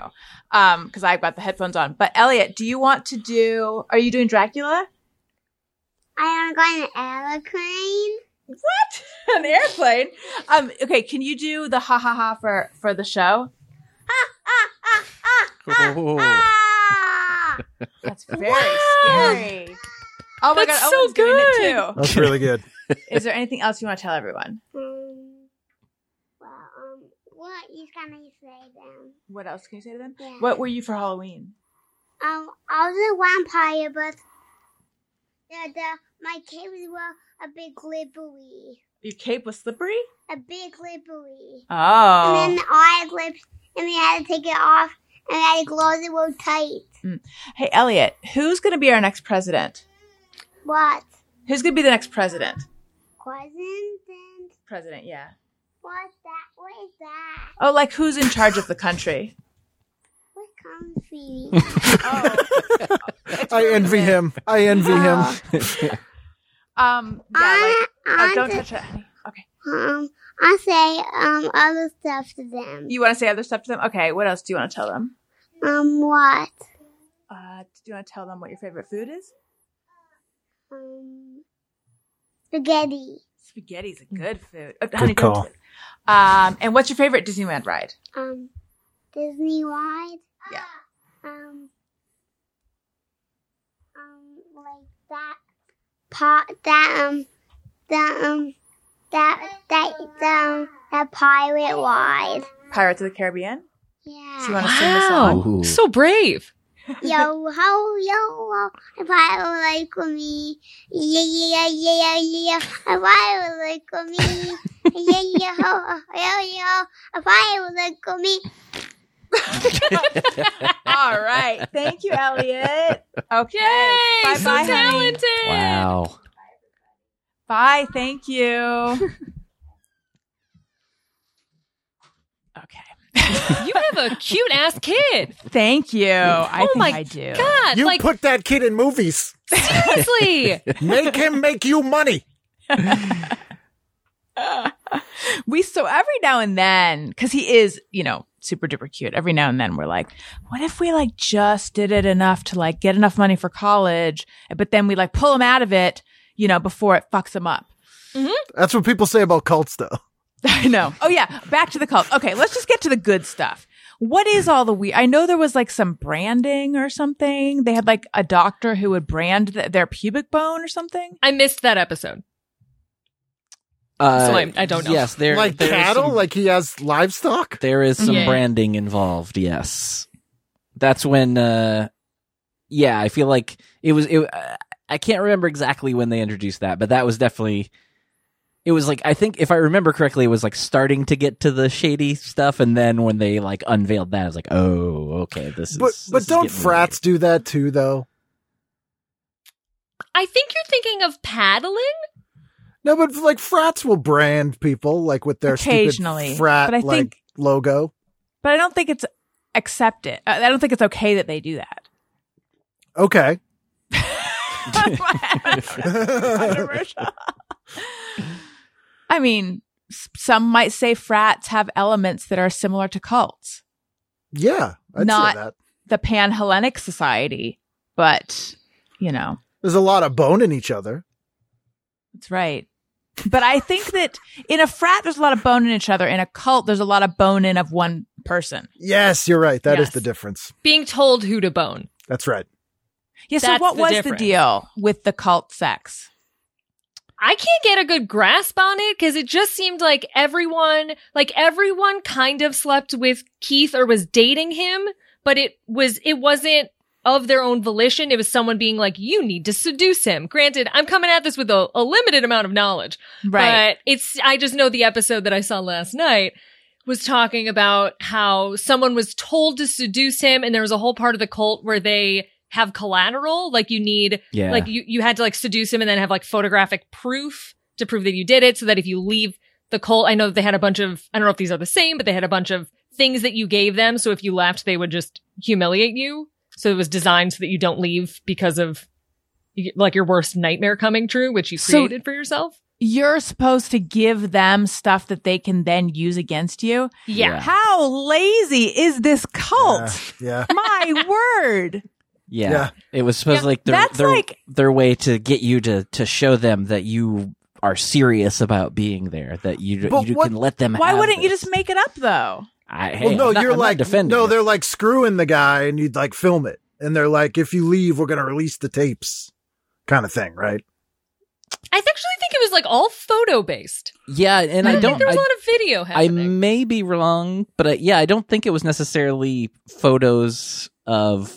Um, because I've got the headphones on. But Elliot, do you want to do are you doing Dracula? I am going to aeroplane. What? An airplane? Um, okay, can you do the ha ha ha for for the show? Ah! That's very scary. Oh my That's god, so Owen's doing it good. too. That's really good. Is there anything else you want to tell everyone? Um, well, um, what you gonna say then? What else can you say to them? Yeah. What were you for Halloween? Um, I was a vampire, but the, the my caves were a bit glibbery, Your cape was slippery? a bit glibbery, Oh. and then I had lips, and we had to take it off, and I had to close it real tight. hey, Elliot, who's going to be our next president? What? Who's going to be the next president? President? President, yeah. What's that? What is that? Oh, like who's in charge of the country? What comfy? Oh. I envy him. I envy him. Um, yeah, like, I, oh, don't just- touch it. honey. Okay. Um, I say um other stuff to them. You want to say other stuff to them? Okay, what else do you want to tell them? Um, what? Uh, do you want to tell them what your favorite food is? Um, spaghetti. Spaghetti's a good food. Uh, honey, call. don't do it. Um, and what's your favorite Disneyland ride? Um, Disney wide. Yeah. Um, um, like that pot that um that um that that that um that pirate ride. Pirates of the Caribbean. Yeah. So you want to sing the song? Ooh. So brave. yo ho yo ho a pirate like me yeah yeah yeah yeah yeah a pirate like me yeah yeah ho yo yo a pirate like me All right. Thank you, Elliot. Okay. Yay! Bye so bye, honey. talented. Wow. Bye. Thank you. Okay. You have a cute ass kid. Thank you. I oh think my I do. god! You like put that kid in movies. seriously. Make him make you money. we so every now and then because he is you know super duper cute every now and then we're like what if we like just did it enough to like get enough money for college but then we like pull him out of it you know before it fucks him up mm-hmm. That's what people say about cults, though. i know oh yeah back to the cult okay let's just get to the good stuff What is all the we? I know there was like some branding or something. They had like a doctor who would brand th- their pubic bone or something. I missed that episode. Uh, So I- I don't know. Yes, there like there is cattle, some- like he has livestock. there is some Yeah. branding involved. Yes, that's when. uh Yeah, I feel like it was. It, uh, I can't remember exactly when they introduced that, but that was definitely. It was like I think if I remember correctly, it was like starting to get to the shady stuff, and then when they like unveiled that, I was like, "Oh, okay, this is." But this but don't getting frats do that too, though? I think you're thinking of paddling. No, but like frats will brand people like with their Occasionally, stupid frat but I like think- logo. But I don't think it's accepted. Uh, I don't think it's okay that they do that. Okay. Controversial. I mean, some might say frats have elements that are similar to cults, Yeah, I'd Not- say that. the Pan Hellenic Society, but you know, There's a lot of bone in each other. that's right. But I think that in a frat, there's a lot of bone in each other. In a cult, there's a lot of bone in of one person. Yes, you're right. That is Yes. the difference. Being told who to bone. That's right. Yeah. So what the was difference. the deal with the cult sex? I can't get a good grasp on it because it just seemed like everyone, like everyone kind of slept with Keith or was dating him, but it was, it wasn't of their own volition. It was someone being like, you need to seduce him. Granted, I'm coming at this with a, a limited amount of knowledge, Right. but it's, I just know the episode that I saw last night was talking about how someone was told to seduce him and there was a whole part of the cult where they have collateral. Like you need, Yeah. like you, you had to like seduce him and then have like photographic proof to prove that you did it so that if you leave the cult, I know that they had a bunch of, I don't know if these are the same, but they had a bunch of things that you gave them. So if you left, they would just humiliate you. So it was designed so that you don't leave because of like your worst nightmare coming true, which you So- created for yourself. You're supposed to give them stuff that they can then use against you. Yeah. How lazy is this cult? Yeah. My word. Yeah. Yeah. It was supposed Yeah. like their That's their, like- their way to get you to to show them that you are serious about being there, that you But you what- can let them Why have wouldn't you just make it up though? I, hey, well, no, not- you're I'm like defending no, it. they're like screwing the guy, and you'd like film it, and they're like, if you leave, we're gonna release the tapes, kind of thing, right? I actually think it was like all photo based. Yeah, and I, I, don't don't think there was I, a lot of video I may be wrong, but I, yeah, I don't think it was necessarily photos of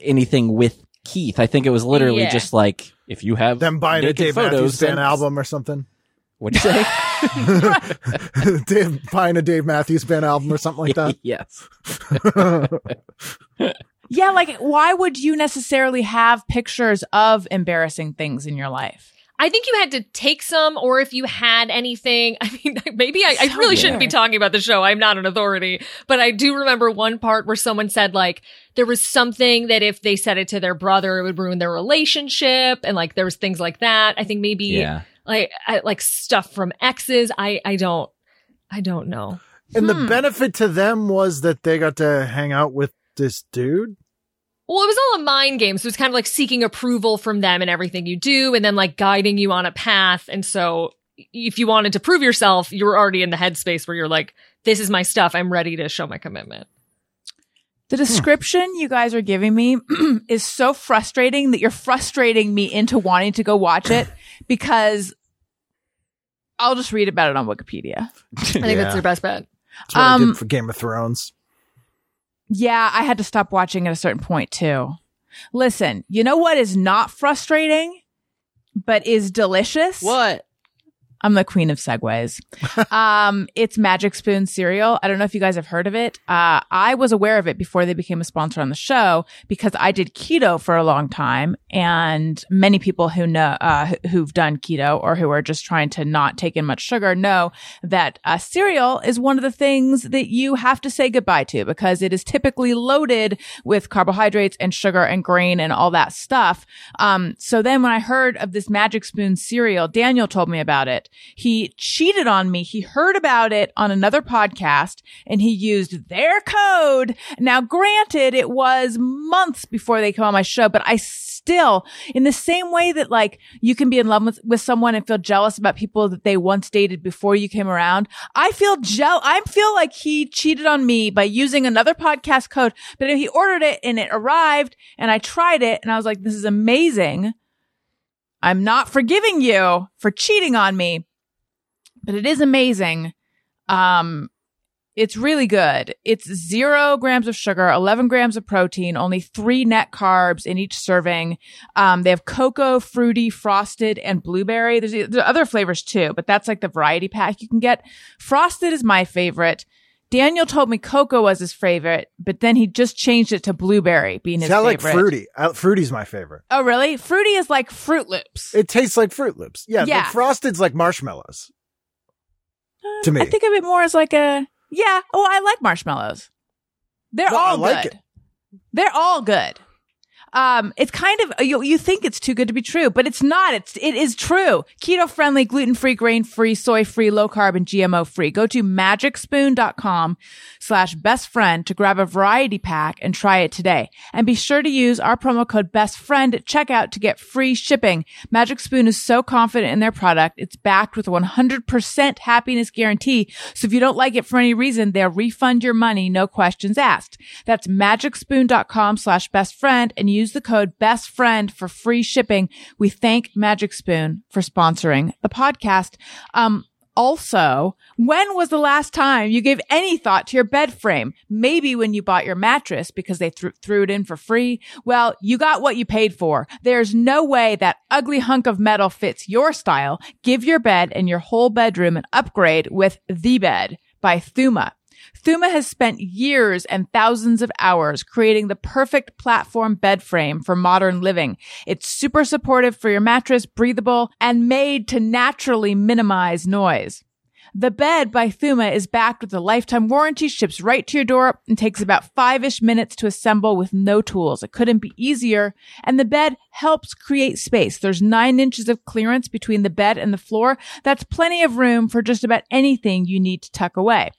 anything with Keith. I think it was literally Yeah. just like if you have Them buying a Dave photos, Matthews Band album or something. What'd you say? Dave, buying a Dave Matthews Band album or something like that. yes. Yeah, like why would you necessarily have pictures of embarrassing things in your life? I think you had to take some, or if you had anything. I mean, maybe I, I really shouldn't be talking about the show. I'm not an authority, but I do remember one part where someone said like there was something that if they said it to their brother, it would ruin their relationship, and like there was things like that. I think maybe Yeah. like I, like stuff from exes. I I don't I don't know. And the Hmm. benefit to them was that they got to hang out with this dude. Well, it was all a mind game. So it was kind of like seeking approval from them and everything you do, and then like guiding you on a path. And so if you wanted to prove yourself, you were already in the headspace where you're like, this is my stuff. I'm ready to show my commitment. The description you guys are giving me is so frustrating that you're frustrating me into wanting to go watch it because I'll just read about it on Wikipedia. I think Yeah. that's their best bet. That's what I Um, did for Game of Thrones. Yeah, I had to stop watching at a certain point too. Listen, you know what is not frustrating, but is delicious? What? I'm the queen of segues. um, it's Magic Spoon cereal. I don't know if you guys have heard of it. Uh, I was aware of it before they became a sponsor on the show because I did keto for a long time, and many people who know uh, who- who've done keto or who are just trying to not take in much sugar know that uh, cereal is one of the things that you have to say goodbye to because it is typically loaded with carbohydrates and sugar and grain and all that stuff. Um, so then when I heard of this Magic Spoon cereal, Daniel told me about it. He cheated on me. He heard about it on another podcast and he used their code. Now, granted, it was months before they came on my show, but I still, in the same way that like you can be in love with, with someone and feel jealous about people that they once dated before you came around, I feel gel. I feel like he cheated on me by using another podcast code, but he ordered it and it arrived and I tried it and I was like, this is amazing. I'm not forgiving you for cheating on me, but it is amazing. Um, it's really good. It's zero grams of sugar, 11 grams of protein, only three net carbs in each serving. Um, they have cocoa, fruity, frosted, and blueberry. There's, there's other flavors too, but that's like the variety pack you can get. Frosted is my favorite. Daniel told me cocoa was his favorite, but then he just changed it to blueberry being his See, I like fruity. I, fruity's my favorite. Oh, really? Fruity is like Fruit Loops. It tastes like Fruit Loops. Yeah, Yeah. Like frosted's like marshmallows. Uh, to me. I think of it more as like a yeah. Oh, I like marshmallows. They're No, I all like good. it. They're all good. Um, it's kind of you. You think it's too good to be true, but it's not. It's it is true. Keto friendly, gluten free, grain free, soy free, low carb, and GMO free. Go to magicspoon.com slash best friend to grab a variety pack and try it today. And be sure to use our promo code best friend at checkout to get free shipping. Magic Spoon is so confident in their product. It's backed with a 100% happiness guarantee. So if you don't like it for any reason, they'll refund your money. No questions asked. That's magicspoon.com slash best friend and use the code best friend for free shipping. We thank Magic Spoon for sponsoring the podcast. Um, also, when was the last time you gave any thought to your bed frame? Maybe when you bought your mattress because they threw threw it in for free. Well, you got what you paid for. There's no way that ugly hunk of metal fits your style. Give your bed and your whole bedroom an upgrade with The Bed by Thuma. Thuma has spent years and thousands of hours creating the perfect platform bed frame for modern living. It's super supportive for your mattress, breathable, and made to naturally minimize noise. The bed by Thuma is backed with a lifetime warranty, ships right to your door, and takes about five-ish minutes to assemble with no tools. It couldn't be easier. And the bed helps create space. There's nine inches of clearance between the bed and the floor. That's plenty of room for just about anything you need to tuck away.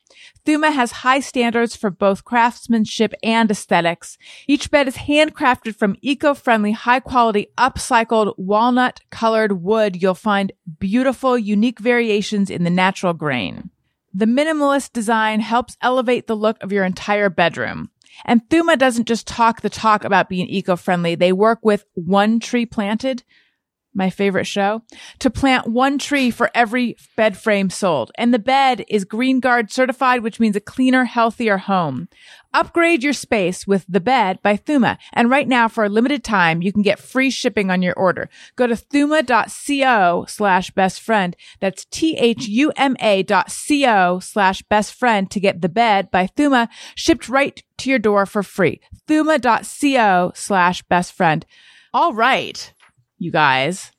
Thuma has high standards for both craftsmanship and aesthetics. Each bed is handcrafted from eco-friendly, high-quality, upcycled walnut-colored wood. You'll find beautiful, unique variations in the natural grain. The minimalist design helps elevate the look of your entire bedroom. And Thuma doesn't just talk the talk about being eco-friendly. They work with One Tree Planted, my favorite show, to plant one tree for every bed frame sold. And the bed is GREENGUARD certified, which means a cleaner, healthier home. Upgrade your space with The Bed by Thuma. And right now, for a limited time, you can get free shipping on your order. Go to thuma.co slash best friend. That's T-H-U-M-A dot C-O slash best friend to get The Bed by Thuma shipped right to your door for free. Thuma.co slash best friend. All right, you guys,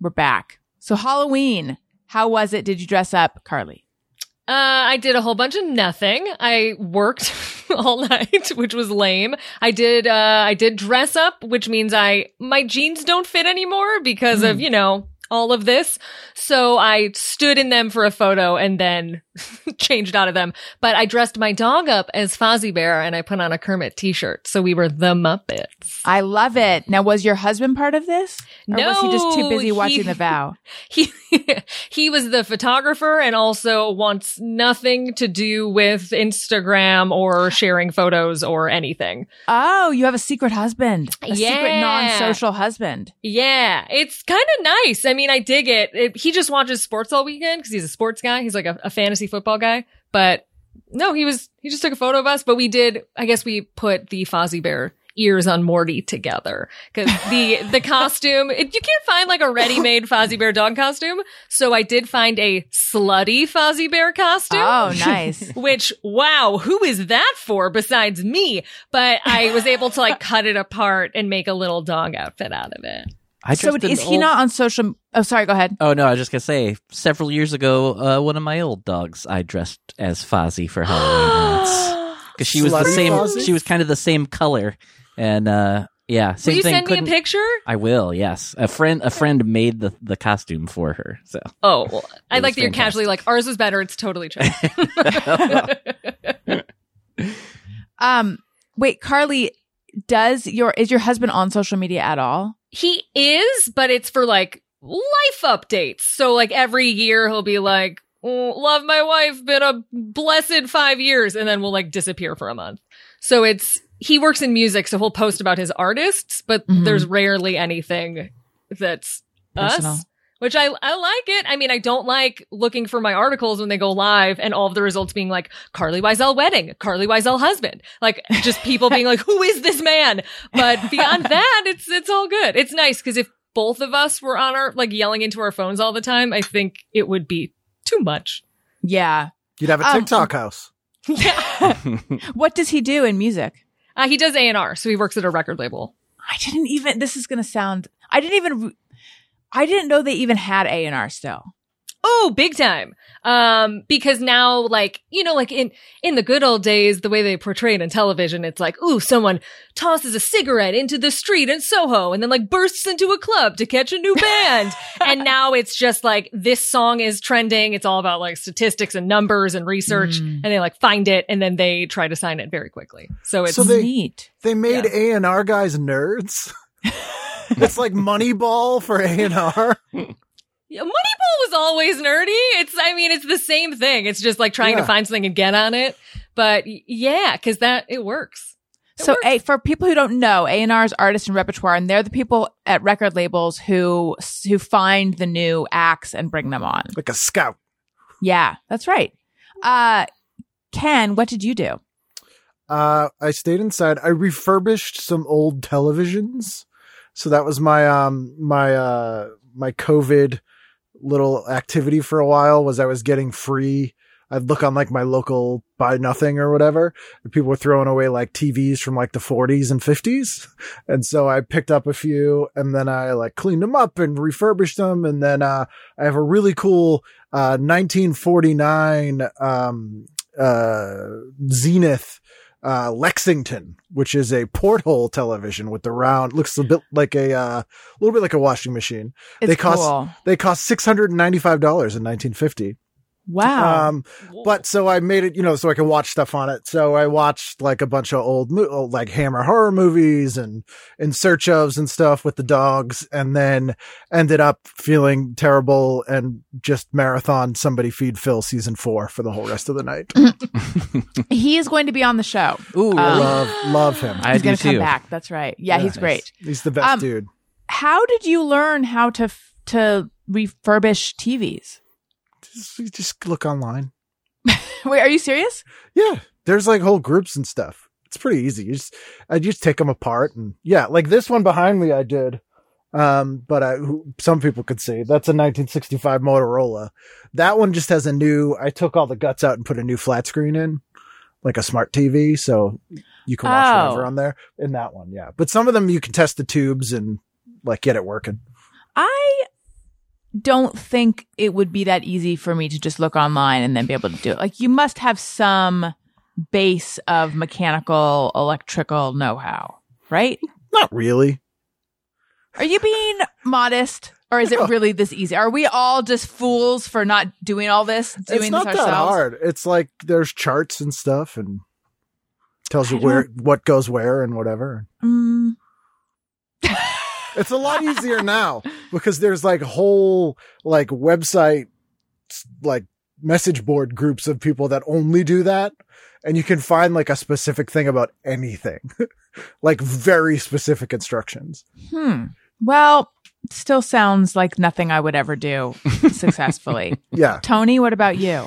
we're back. So Halloween, how was it? Did you dress up, Carlye? Uh, I did a whole bunch of nothing. I worked all night, which was lame. I did, uh, I did dress up, which means I, my jeans don't fit anymore because of, you know, all of this. So I stood in them for a photo and then changed out of them. But I dressed my dog up as Fozzie Bear and I put on a Kermit t-shirt. So we were the Muppets. I love it. Now, was your husband part of this? No. Or was he just too No, busy he- watching The Vow? He, he was the photographer and also wants nothing to do with Instagram or sharing photos or anything. Oh, you have a secret husband. A secret non-social husband. Yeah, it's kind of nice. I mean, I dig it. it he just watches sports all weekend because he's a sports guy. He's like a, a fantasy football guy. But no, he was, he just took a photo of us, but we did, I guess we put the Fozzie Bear ears on Morty together because the, the costume, it, you can't find like a ready-made Fozzie Bear dog costume. So I did find a slutty Fozzie Bear costume. Oh, nice. Which, wow, who is that for besides me? But I was able to like cut it apart and make a little dog outfit out of it. I so dressed in is he old- not on social? Oh, sorry. Go ahead. Oh no, I was just gonna say. Several years ago, uh, one of my old dogs, I dressed as Fozzie for Halloween because she was the same. Fozzie? She was kind of the same color, and uh, yeah, Will same you thing. send me a couldn't- picture? I will. Yes, a friend. A friend made the the costume for her. So Oh, well, I like was that you're casually like ours was better. It's totally true. Um, wait, Carlye, does your is your husband on social media at all? He is, but it's for like life updates. So like every year he'll be like, "Oh, love my wife, been a blessed five years. And then we'll like disappear for a month. So it's, he works in music. So he'll post about his artists, but Mhm. there's rarely anything that's Personal. us. Which I, I like it. I mean, I don't like looking for my articles when they go live and all of the results being like Carlye Wisel wedding, Carlye Wisel husband, like just people being like, who is this man? But beyond that, it's, it's all good. It's nice because if both of us were on our, like yelling into our phones all the time, I think it would be too much. Yeah. You'd have a Um, TikTok house. Yeah. What does he do in music? Uh, he does A&R, so he works at a record label. I didn't even. This is going to sound. I didn't even. I didn't know they even had A and R still. Oh, big time. Um, because now, like, you know, like in, in the good old days, the way they portrayed in television, it's like, ooh, someone tosses a cigarette into the street in Soho and then like bursts into a club to catch a new band. and now it's just like, this song is trending. It's all about like statistics and numbers and research. Mm. And they like find it and then they try to sign it very quickly. So it's, So they- Neat. They made A and R guys nerds. it's like Moneyball for A and R. Yeah, Moneyball was always nerdy. It's, I mean, it's the same thing. It's just like trying Yeah. to find something and get on it. But yeah, cause that, it works. It So, works. a for people who don't know, A and R is artists and repertoire, and they're the people at record labels who who find the new acts and bring them on. Like a scout. Yeah, that's right. Uh, Ken, what did you do? Uh, I stayed inside. I refurbished some old televisions. So that was my, um, my, uh, my COVID little activity for a while was I was getting free. I'd look on like my local buy nothing or whatever. People were throwing away like TVs from like the 40s and 50s. And so I picked up a few and then I like cleaned them up and refurbished them. And then, uh, I have a really cool, uh, 1949, um, uh, Zenith, uh, Lexington, which is a porthole television with the round, looks a bit like a, uh, a little bit like a washing machine. It's They cost- cool. They cost $695 in 1950. Wow. Um, but so I made it, you know, so I can watch stuff on it. So I watched like a bunch of old, mo- old, like Hammer horror movies and in search ofs and stuff with the dogs, and then ended up feeling terrible and just marathon somebody feed Phil season four for the whole rest of the night. he is going to be on the show. Ooh, Um, love, love him. I He's going to come back. That's right. Yeah, he's Nice. great. He's the best Um, dude. How did you learn how to f- to refurbish TVs? Just, you just look online. Wait, are you serious? Yeah, there's like whole groups and stuff. It's pretty easy. You just I just take them apart and yeah, like this one behind me, I did. Um, but I some people could see that's a 1965 Motorola. That one just has a new. I took all the guts out and put a new flat screen in, like a smart TV, so you can watch Oh. whatever on there. In that one, yeah. But some of them you can test the tubes and like get it working. I don't think it would be that easy for me to just look online and then be able to do it. Like you must have some base of mechanical, electrical know-how, right? Not really. Are you being modest or is it really this easy? Are we all just fools for not doing all this, doing it's not this that hard. It's like there's charts and stuff and tells you where what goes where and whatever. Mm, It's a lot easier now because there's like whole like website like message board groups of people that only do that and you can find like a specific thing about anything. like very specific instructions. hmm. Well, still sounds like nothing I would ever do successfully. Yeah. Tony, what about you?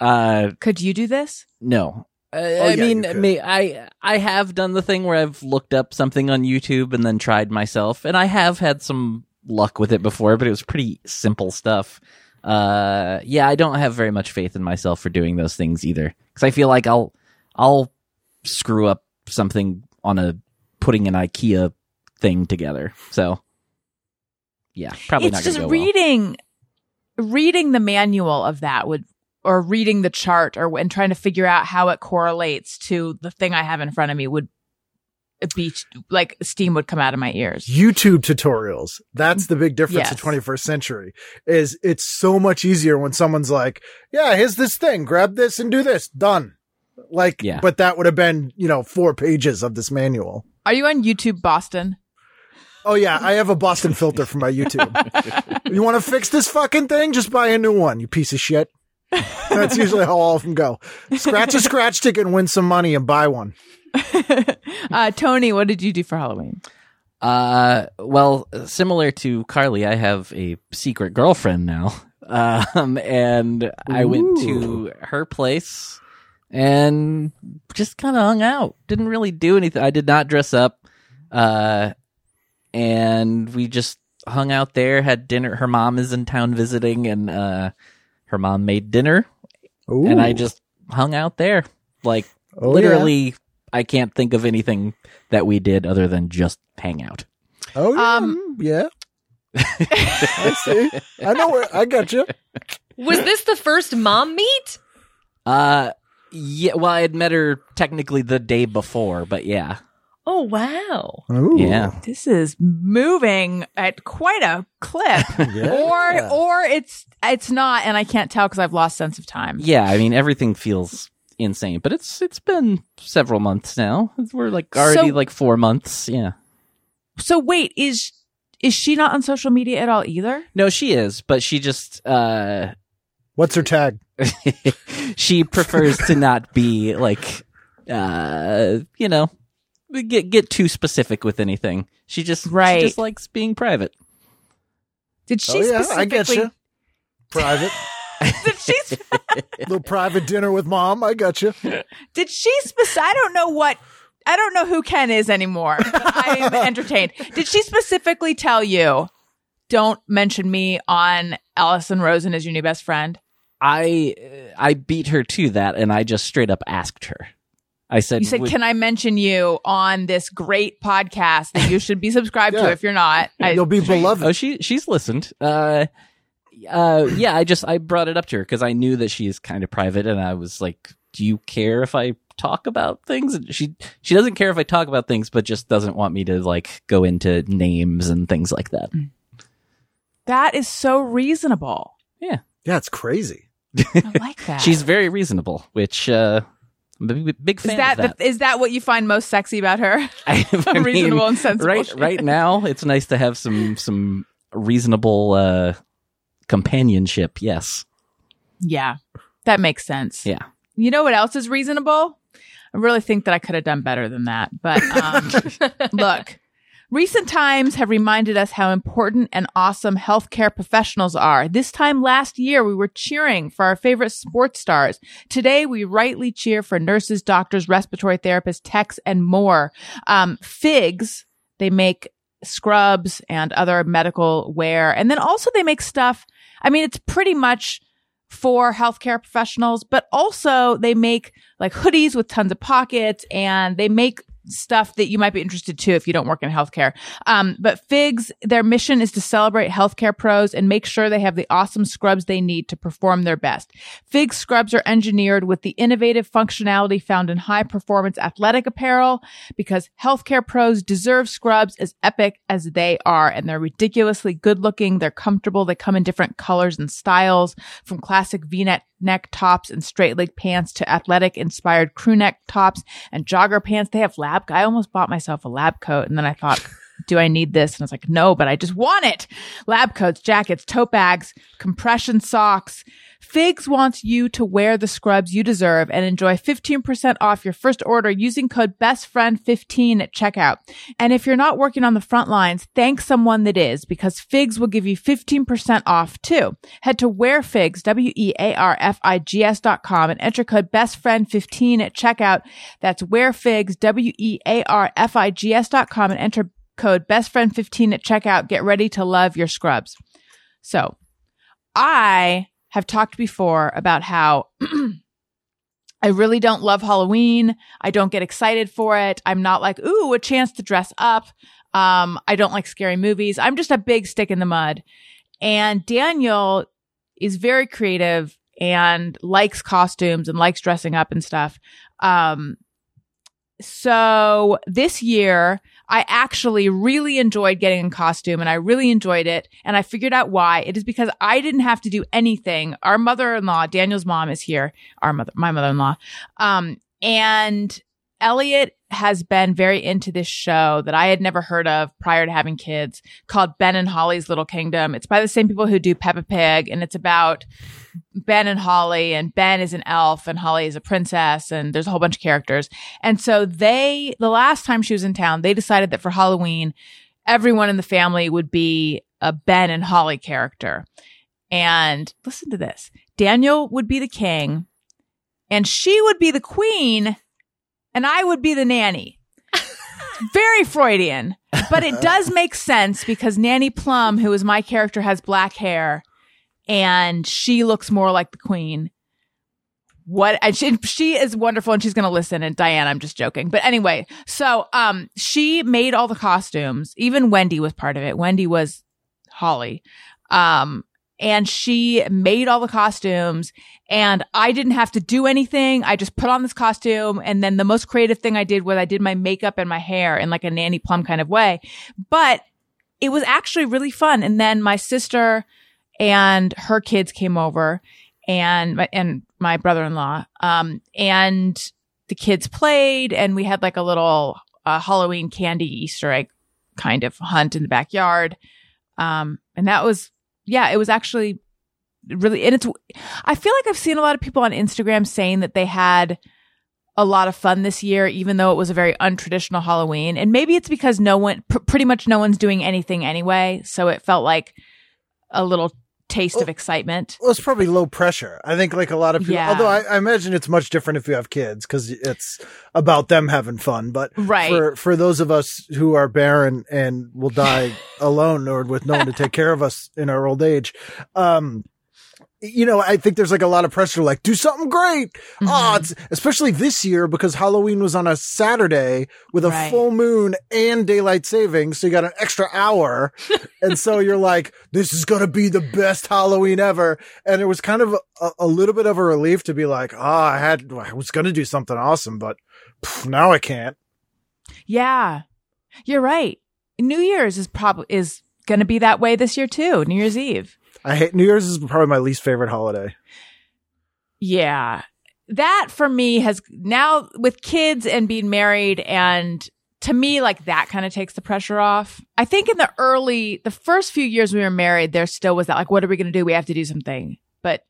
Uh, Could you do this? no. Uh, Oh, I yeah, mean, may, I I have done the thing where I've looked up something on YouTube and then tried myself, and I have had some luck with it before, but it was pretty simple stuff. Uh, yeah, I don't have very much faith in myself for doing those things either, because I feel like I'll I'll screw up something on a putting an IKEA thing together. So, yeah, probably it's not just gonna well. reading reading the manual of that would or reading the chart or and trying to figure out how it correlates to the thing I have in front of me would be like steam would come out of my ears. YouTube tutorials. That's the big difference Yes. in 21st century is it's so much easier when someone's like, yeah, here's this thing, grab this and do this, done. Like, Yeah. but that would have been, you know, four pages of this manual. Are you on YouTube Boston? Oh yeah, I have a Boston filter for my YouTube. you want to fix this fucking thing? Just buy a new one, you piece of shit. That's usually how all of them go. Scratch a scratch ticket and win some money and buy one. Uh, Tony, what did you do for Halloween? Uh, well, similar to Carlye, I have a secret girlfriend now. Um, and I went to her place and just kind of hung out. Didn't really do anything. I did not dress up. Uh, and we just hung out there, had dinner. Her mom is in town visiting and, uh, her mom made dinner and I just hung out there. Like, Oh, literally, I can't think of anything that we did other than just hang out. Oh yeah, Um, yeah. I see. I know where I got you. Was this the first mom meet? Uh, yeah. Well, I had met her technically the day before, but yeah, Oh wow. yeah. This is moving at quite a clip. Yeah. Or or it's it's not and I can't tell cuz I've lost sense of time. Yeah, I mean everything feels insane, but it's it's been several months now. We're like already So- like four months. Yeah. So wait, is is she not on social media at all either? No, she is, but she just uh What's her tag? she prefers to not be like uh you know get get too specific with anything. She just Right. she just likes being private. Did oh, she oh yeah, specifically I get you. Private, Did she little private dinner with mom. I got you. did she spec- I don't know what I don't know who Ken is anymore. I'm entertained. Did she specifically tell you don't mention me on Alison Rosen as your new best friend? I I beat her to that and I just straight up asked her. I said You said, "Can I mention you on this great podcast that you should be subscribed to if you're not?" I, You'll be beloved. Oh, she she's listened. Uh, uh, yeah. I just I brought it up to her because I knew that she is kind of private, and I was like, "Do you care if I talk about things?" And she she doesn't care if I talk about things, but just doesn't want me to like go into names and things like that. that is so reasonable. Yeah, Yeah, it's crazy. I like that. she's very reasonable, which uh, I'm a big, big is fan that, of that. the- is that what you find most sexy about her? I, I mean, reasonable and sensible. right shit. right now it's nice to have some some reasonable uh companionship yes Yeah, that makes sense. yeah You know what else is reasonable? I really think that I could have done better than that. But um, look, recent times have reminded us how important and awesome healthcare professionals are. This time last year, we were cheering for our favorite sports stars. Today, we rightly cheer for nurses, doctors, respiratory therapists, techs, and more. Um, Figs, they make scrubs and other medical wear. And then also they make stuff. I mean, it's pretty much for healthcare professionals, but also they make like hoodies with tons of pockets and they make stuff that you might be interested to if you don't work in healthcare. Um, but Figs, their mission is to celebrate healthcare pros and make sure they have the awesome scrubs they need to perform their best. Figs scrubs are engineered with the innovative functionality found in high performance athletic apparel because healthcare pros deserve scrubs as epic as they are. And they're ridiculously good looking. They're comfortable. They come in different colors and styles from classic v-neck neck tops and straight leg pants to athletic inspired crew neck tops and jogger pants. They have lab. I almost bought myself a lab coat and then I thought, do I need this? And I was like, no, but I just want it. Lab coats, jackets, tote bags, compression socks. Figs wants you to wear the scrubs you deserve and enjoy 15% off your first order using code BESTFRIEND15 at checkout. And if you're not working on the front lines, thank someone that is because Figs will give you 15% off too. Head to wearfigs, W-E-A-R-F-I-G-S dot com and enter code BESTFRIEND15 at checkout. That's wearfigs, W-E-A-R-F-I-G-S dot com and enter code BESTFRIEND15 at checkout. Get ready to love your scrubs. So I have talked before about how I really don't love Halloween. I don't get excited for it. I'm not like, ooh, a chance to dress up. Um, I don't like scary movies. I'm just a big stick in the mud. And Daniel is very creative and likes costumes and likes dressing up and stuff. Um, so this year, I actually really enjoyed getting in costume and I really enjoyed it. And I figured out why. It is because I didn't have to do anything. Our mother-in-law, Daniel's mom is here. Our mother, my mother-in-law. Um, and Elliot has been very into this show that I had never heard of prior to having kids called Ben and Holly's Little Kingdom. It's by the same people who do Peppa Pig and it's about Ben and Holly and Ben is an elf and Holly is a princess and there's a whole bunch of characters. And so they, the last time she was in town, they decided that for Halloween, everyone in the family would be a Ben and Holly character. And listen to this. Daniel would be the king and she would be the queen and I would be the nanny. Very Freudian, but it does make sense because Nanny Plum, who is my character, has black hair and she looks more like the queen. What and she, she is wonderful and she's to listen and Diane I'm just joking. But anyway, so um she made all the costumes. Even Wendy was part of it. Wendy was Holly. Um and she made all the costumes and I didn't have to do anything. I just put on this costume. And then the most creative thing I did was I did my makeup and my hair in like a Nanny Plum kind of way. But it was actually really fun. And then my sister and her kids came over and my, and my brother-in-law. Um, and the kids played and we had like a little uh, Halloween candy Easter egg kind of hunt in the backyard. Um, and that was, yeah, it was actually really, and it's, I feel like I've seen a lot of people on Instagram saying that they had a lot of fun this year, even though it was a very untraditional Halloween. And maybe it's because no one, pr- pretty much no one's doing anything anyway. So it felt like a little taste of excitement. Well, it's probably low pressure. I think like a lot of people, Yeah. although I, I imagine it's much different if you have kids because it's about them having fun. But Right. for, for those of us who are barren and will die alone or with no one to take care of us in our old age, um, you know, I think there's like a lot of pressure, like do something great. Mm-hmm. Oh, it's especially this year because Halloween was on a Saturday with a Right. full moon and daylight savings. So you got an extra hour. and so you're like, this is going to be the best Halloween ever. And it was kind of a, a little bit of a relief to be like, oh, I had, I was going to do something awesome, but pff, now I can't. Yeah, you're right. New Year's is probably is going to be that way this year too. New Year's Eve. I hate New Year's is probably my least favorite holiday. Yeah. That for me has now with kids and being married and to me like that kind of takes the pressure off. I think in the early the first few years we were married there still was that like what are we going to do? We have to do something. But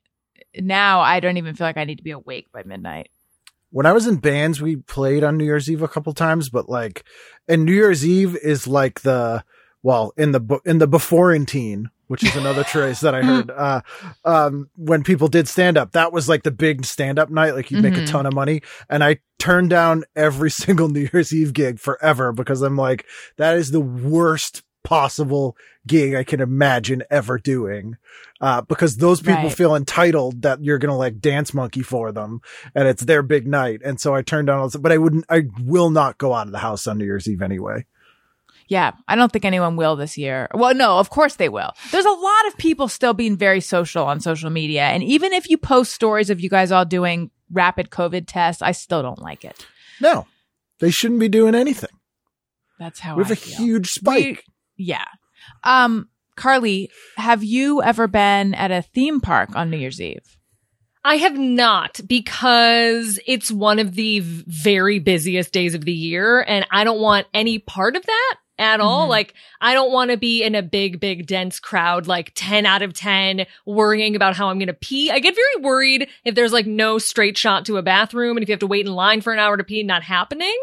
now I don't even feel like I need to be awake by midnight. when I was in bands, we played on New Year's Eve a couple times, but like, and New Year's Eve is like the, well, in the, in the beforentine, which is another trace that I heard, uh, um, when people did stand up, that was like the big stand up night. Like you make a Mhm. ton of money. And I turned down every single New Year's Eve gig forever because I'm like, that is the worst possible gig I can imagine ever doing. Uh, because those people Right. feel entitled that you're going to like dance monkey for them and it's their big night. And so I turned down, all this- but I wouldn't, I will not go out of the house on New Year's Eve anyway. Yeah, I don't think anyone will this year. Well, no, of course they will. There's a lot of people still being very social on social media. And even if you post stories of you guys all doing rapid COVID tests, I still don't like it. No, they shouldn't be doing anything. That's how We have I a feel. huge spike. Yeah. Um, Carlye, have you ever been at a theme park on New Year's Eve? I have not because it's one of the very busiest days of the year and I don't want any part of that at all. Mhm. Like I don't want to be in a big, big dense crowd, like 10 out of 10 worrying about how I'm going to pee. I get very worried if there's like no straight shot to a bathroom and if you have to wait in line for an hour to pee, not happening.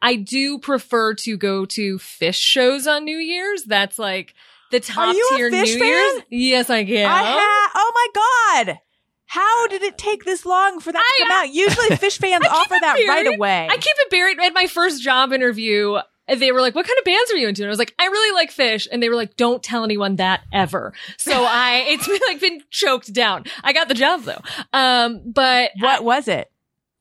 I do prefer to go to Phish shows on New Year's. That's like the top tier New fan? Year's. Yes, I can. I ha- oh my God. How did it take this long for that to I- come out? Usually Phish fans offer that right away. I keep it buried. At my first job interview, they were like, "What kind of bands are you into?" And I was like, "I really like Phish," and they were like, "Don't tell anyone that ever." So I, it's been like been choked down. I got the job though, um, but what was it?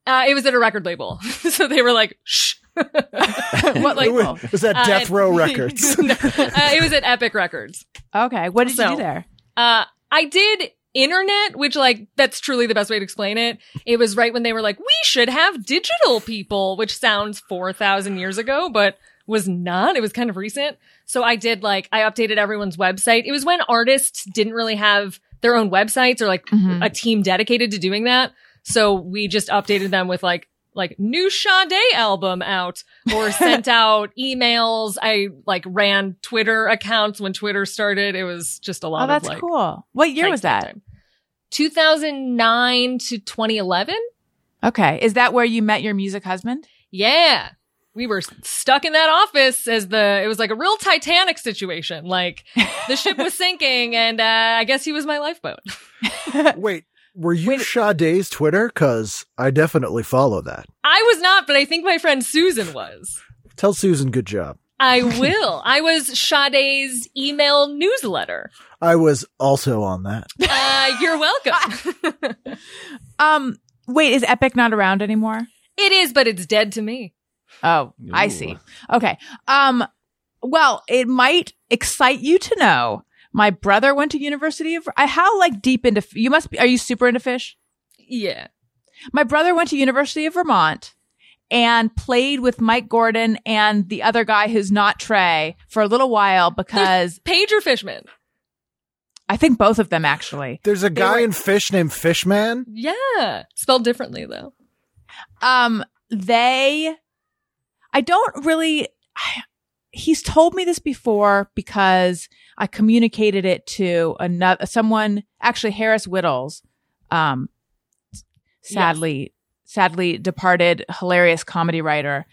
uh, it was at a record label, so they were like, "Shh." what It label? was, it was at Uh, Death Row Records. No, uh, it was at Epic Records. Okay. What did you do there? Uh, I did internet, which like, that's truly the best way to explain it. It was right when they were like, we should have digital people, which sounds 4,000 years ago, but was not. It was kind of recent. So I did like, I updated everyone's website. It was when artists didn't really have their own websites or like Mhm. a team dedicated to doing that. So we just updated them with like like new Sade album out or sent out emails. I like ran Twitter accounts when Twitter started. It was just a lot Oh, that's of like cool. What year was that? 2009 to 2011. Okay. Is that where you met your music husband? Yeah. We were stuck in that office as the, it was like a real Titanic situation. Like the ship was sinking and, uh, I guess he was my lifeboat. Wait, were you Sade's Twitter? Cause I definitely follow that. I was not, but I think my friend Susan was. Tell Susan good job. I will. I was Sade's email newsletter. I was also on that. Uh, you're welcome. Um, wait, is Epic not around anymore? it is, but it's dead to me. Oh, I see. Okay. Um, well, it might excite you to know my brother went to University of, I, how like deep into, you must be, are you super into Phish? Yeah. My brother went to University of Vermont and played with Mike Gordon and the other guy who's not Trey for a little while because Pager Fishman. I think both of them actually. There's a guy were- in Phish named Fishman. Yeah. Spelled differently though. Um, they, I don't really, I, he's told me this before because I communicated it to another, someone, actually Harris Wittels, um, sadly, sadly departed hilarious comedy writer.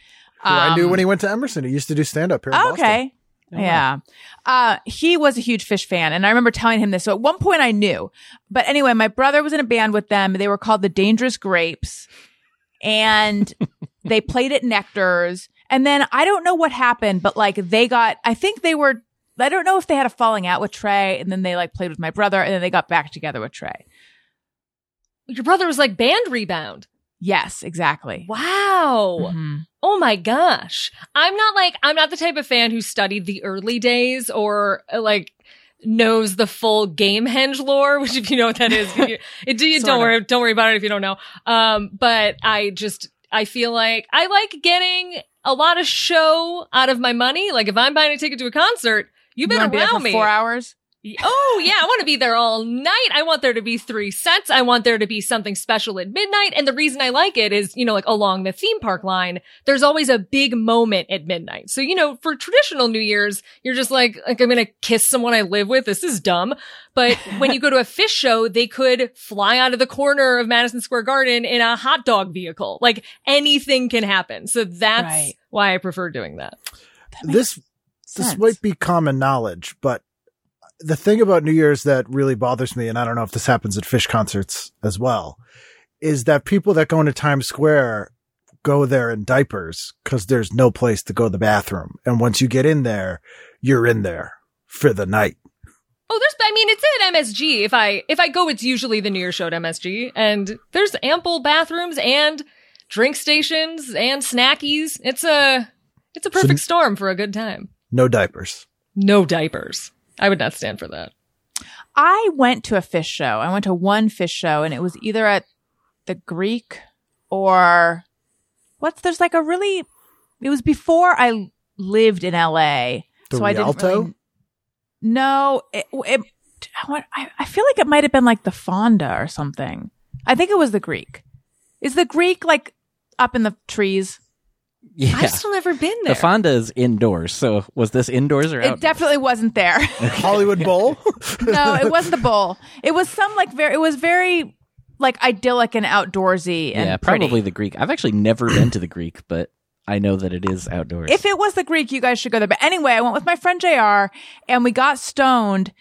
Who I knew Um, when he went to Emerson. He used to do stand up here. In Boston. Okay. Yeah. Uh, he was a huge Phish fan. And I remember telling him this. So at one point I knew. But anyway, my brother was in a band with them. They were called the Dangerous Grapes. And they played at Nectar's. And then I don't know what happened, but like they got, I think they were, I don't know if they had a falling out with Trey. And then they like played with my brother and then they got back together with Trey. Your brother was like band rebound. Yes, exactly. Wow. Mhm. Oh my gosh. I'm not like, I'm not the type of fan who studied the early days or uh, like knows the full Gamehendge lore, which if you know what that is, you, it, you, don't of. worry, don't worry about it if you don't know. Um, but I just, I feel like I like getting a lot of show out of my money. Like if I'm buying a ticket to a concert, you You better be wow for me. four hours? Oh yeah, I want to be there all night. I want there to be three sets. I want there to be something special at midnight. And the reason I like it is, you know, like along the theme park line, there's always a big moment at midnight. So, you know, for traditional New Year's, you're just like, like I'm going to kiss someone I live with. This is dumb. But when you go to a Phish show, they could fly out of the corner of Madison Square Garden in a hot dog vehicle. Like anything can happen. So that's Right. why I prefer doing that. This this sense. might be common knowledge, but the thing about New Year's that really bothers me, and I don't know if this happens at Phish concerts as well, is that people that go into Times Square go there in diapers because there's no place to go to the bathroom. And once you get in there, you're in there for the night. Oh, there's, I mean, it's at MSG. If I, if I go, it's usually the New Year show at MSG and there's ample bathrooms and drink stations and snackies. It's a, it's a perfect storm for a good time. No diapers. No diapers. I would not stand for that. I went to a Phish show. I went to one Phish show and it was either at the Greek or what's there's like a really it was before I lived in LA. The so I didn't Rialto? really, No, it, it I want- I I feel like it might have been like the Fonda or something. I think it was the Greek. Is the Greek like up in the trees? Yeah. I've still never been there. The Fonda is indoors. So was this indoors or It definitely wasn't there. Hollywood Bowl? no, it wasn't the bowl. It was some like very. It was very like idyllic and outdoorsy and yeah, pretty. probably the Greek. I've actually never been to the Greek, but I know that it is outdoors. If it was the Greek, you guys should go there. But anyway, I went with my friend JR and we got stoned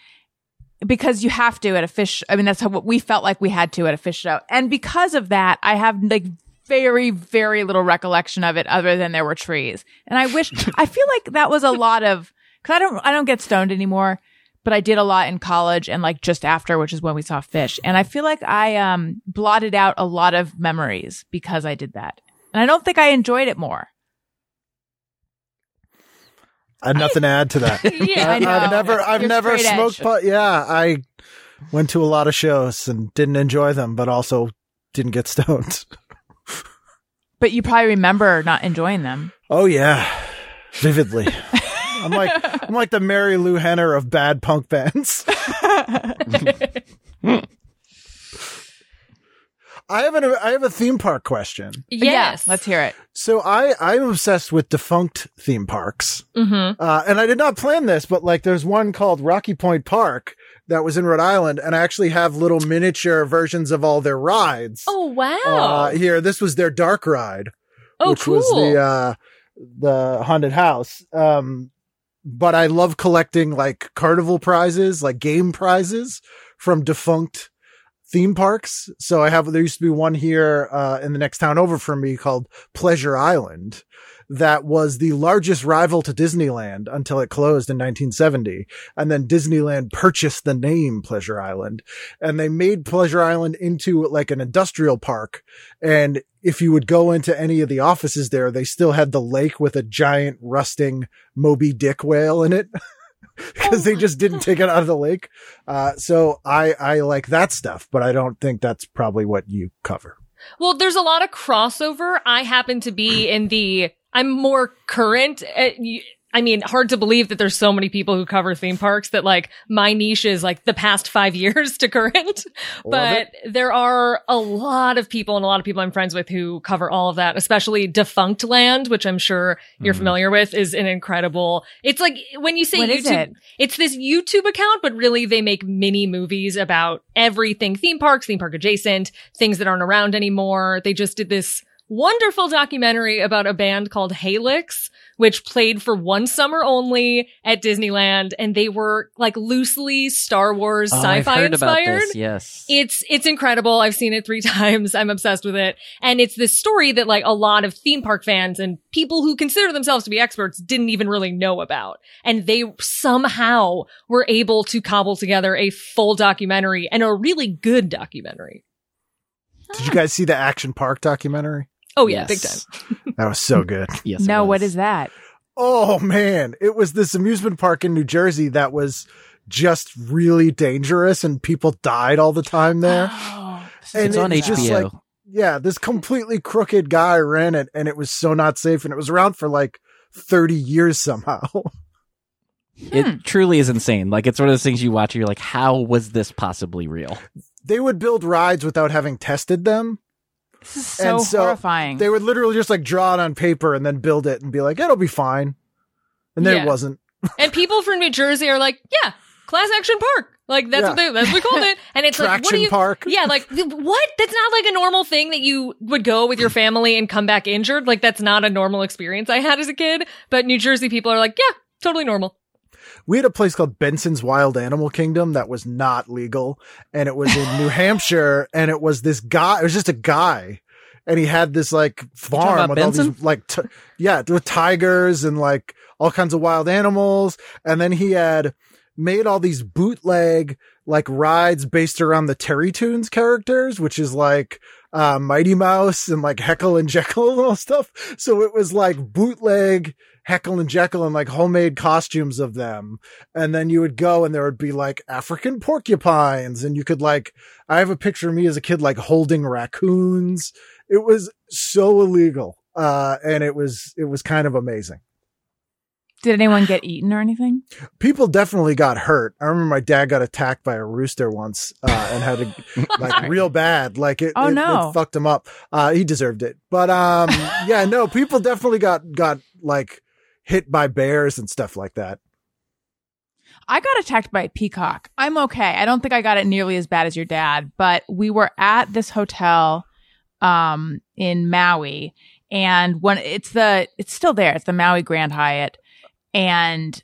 because you have to at a Phish. I mean, that's how what we felt like we had to at a Phish show. And because of that, I have like very, very little recollection of it other than there were trees. And I wish, I feel like that was a lot of, cause I don't, I don't get stoned anymore, but I did a lot in college and like just after, which is when we saw Phish. And I feel like I, um, blotted out a lot of memories because I did that. And I don't think I enjoyed it more. I had nothing to add to that. yeah, I know. I've never, I've You're never smoked edge. pot. Yeah, I went to a lot of shows and didn't enjoy them, but also didn't get stoned. But you probably remember not enjoying them. Oh yeah, vividly. I'm like, I'm like the Marilu Henner of bad punk bands. I have an I have a theme park question. Yes. Yeah, let's hear it. So I I'm obsessed with defunct theme parks. Mm-hmm. Uh, and I did not plan this, but like there's one called Rocky Point Park that was in Rhode Island, and I actually have little miniature versions of all their rides. Oh wow. Uh, here, this was their dark ride, oh which cool. was the uh, the haunted house. Um, but I love collecting like carnival prizes, like game prizes from defunct theme parks. So I have there used to be one here uh, in the next town over from me called Pleasure Island. That was the largest rival to Disneyland until it closed in 1970. And then Disneyland purchased the name Pleasure Island and they made Pleasure Island into like an industrial park. And if you would go into any of the offices there, they still had the lake with a giant rusting Moby Dick whale in it. Because they just didn't take it out of the lake. Uh, so I, I like that stuff, but I don't think that's probably what you cover. Well, there's a lot of crossover. I happen to be in the, I'm more current. Uh, y- I mean, hard to believe that there's so many people who cover theme parks that like my niche is like the past five years to current. but there are a lot of people and a lot of people I'm friends with who cover all of that, especially Defunctland, which I'm sure you're Mhm. familiar with is an incredible, it's like when you say What YouTube, is it? it's this YouTube account, but really they make mini movies about everything theme parks, theme park adjacent, things that aren't around anymore. They just did this wonderful documentary about a band called Halyx, which played for one summer only at Disneyland. And they were like loosely Star Wars Oh, I've sci-fi about inspired. this. Yes. It's, it's incredible. I've seen it three times. I'm obsessed with it. And it's this story that like a lot of theme park fans and people who consider themselves to be experts didn't even really know about. And they somehow were able to cobble together a full documentary and a really good documentary. Did you guys see the Action Park documentary? Oh yeah, Yes. big time. That was so good. Yes. it no, what was. is that? Oh man, it was this amusement park in New Jersey that was just really dangerous and people died all the time there. Oh, And It's on it's just HBO. like- Yeah, this completely crooked guy ran it and it was so not safe and it was around for like 30 years somehow. it hmm. truly is insane. Like it's one of those things you watch. and You're like, how was this possibly real? they would build rides without having tested them. This is so, so horrifying. They would literally just like draw it on paper and then build it and be like, it'll be fine. And then Yeah. it wasn't. And people from New Jersey are like, yeah, class action park. Like that's Yeah. what they that's what we called it. And it's like, what Traction do you park. Yeah, like what? That's not like a normal thing that you would go with your family and come back injured. Like that's not a normal experience I had as a kid. But New Jersey people are like, yeah, totally normal. We had a place called Benson's Wild Animal Kingdom that was not legal. And it was in New Hampshire. And it was this guy, it was just a guy. And he had this like farm with all these like, t- yeah, with tigers and like all kinds of wild animals. And then he had made all these bootleg like rides based around the Terrytoons characters, which is like, uh, Mighty Mouse and like Heckle and Jeckle and all stuff. So it was like bootleg Heckle and Jeckle and like homemade costumes of them. And then you would go and there would be like African porcupines and you could like, I have a picture of me as a kid like holding raccoons. It was so illegal. Uh, and it was, it was kind of amazing. Did anyone get eaten or anything? People definitely got hurt. I remember my dad got attacked by a rooster once, uh, and had to like real bad. Like it, Oh, it, no. it fucked him up. Uh, he deserved it. But, um, yeah, no, people definitely got, got like hit by bears and stuff like that. I got attacked by a peacock. I'm okay. I don't think I got it nearly as bad as your dad, but we were at this hotel um in Maui and when it's the it's still there. It's the Maui Grand Hyatt and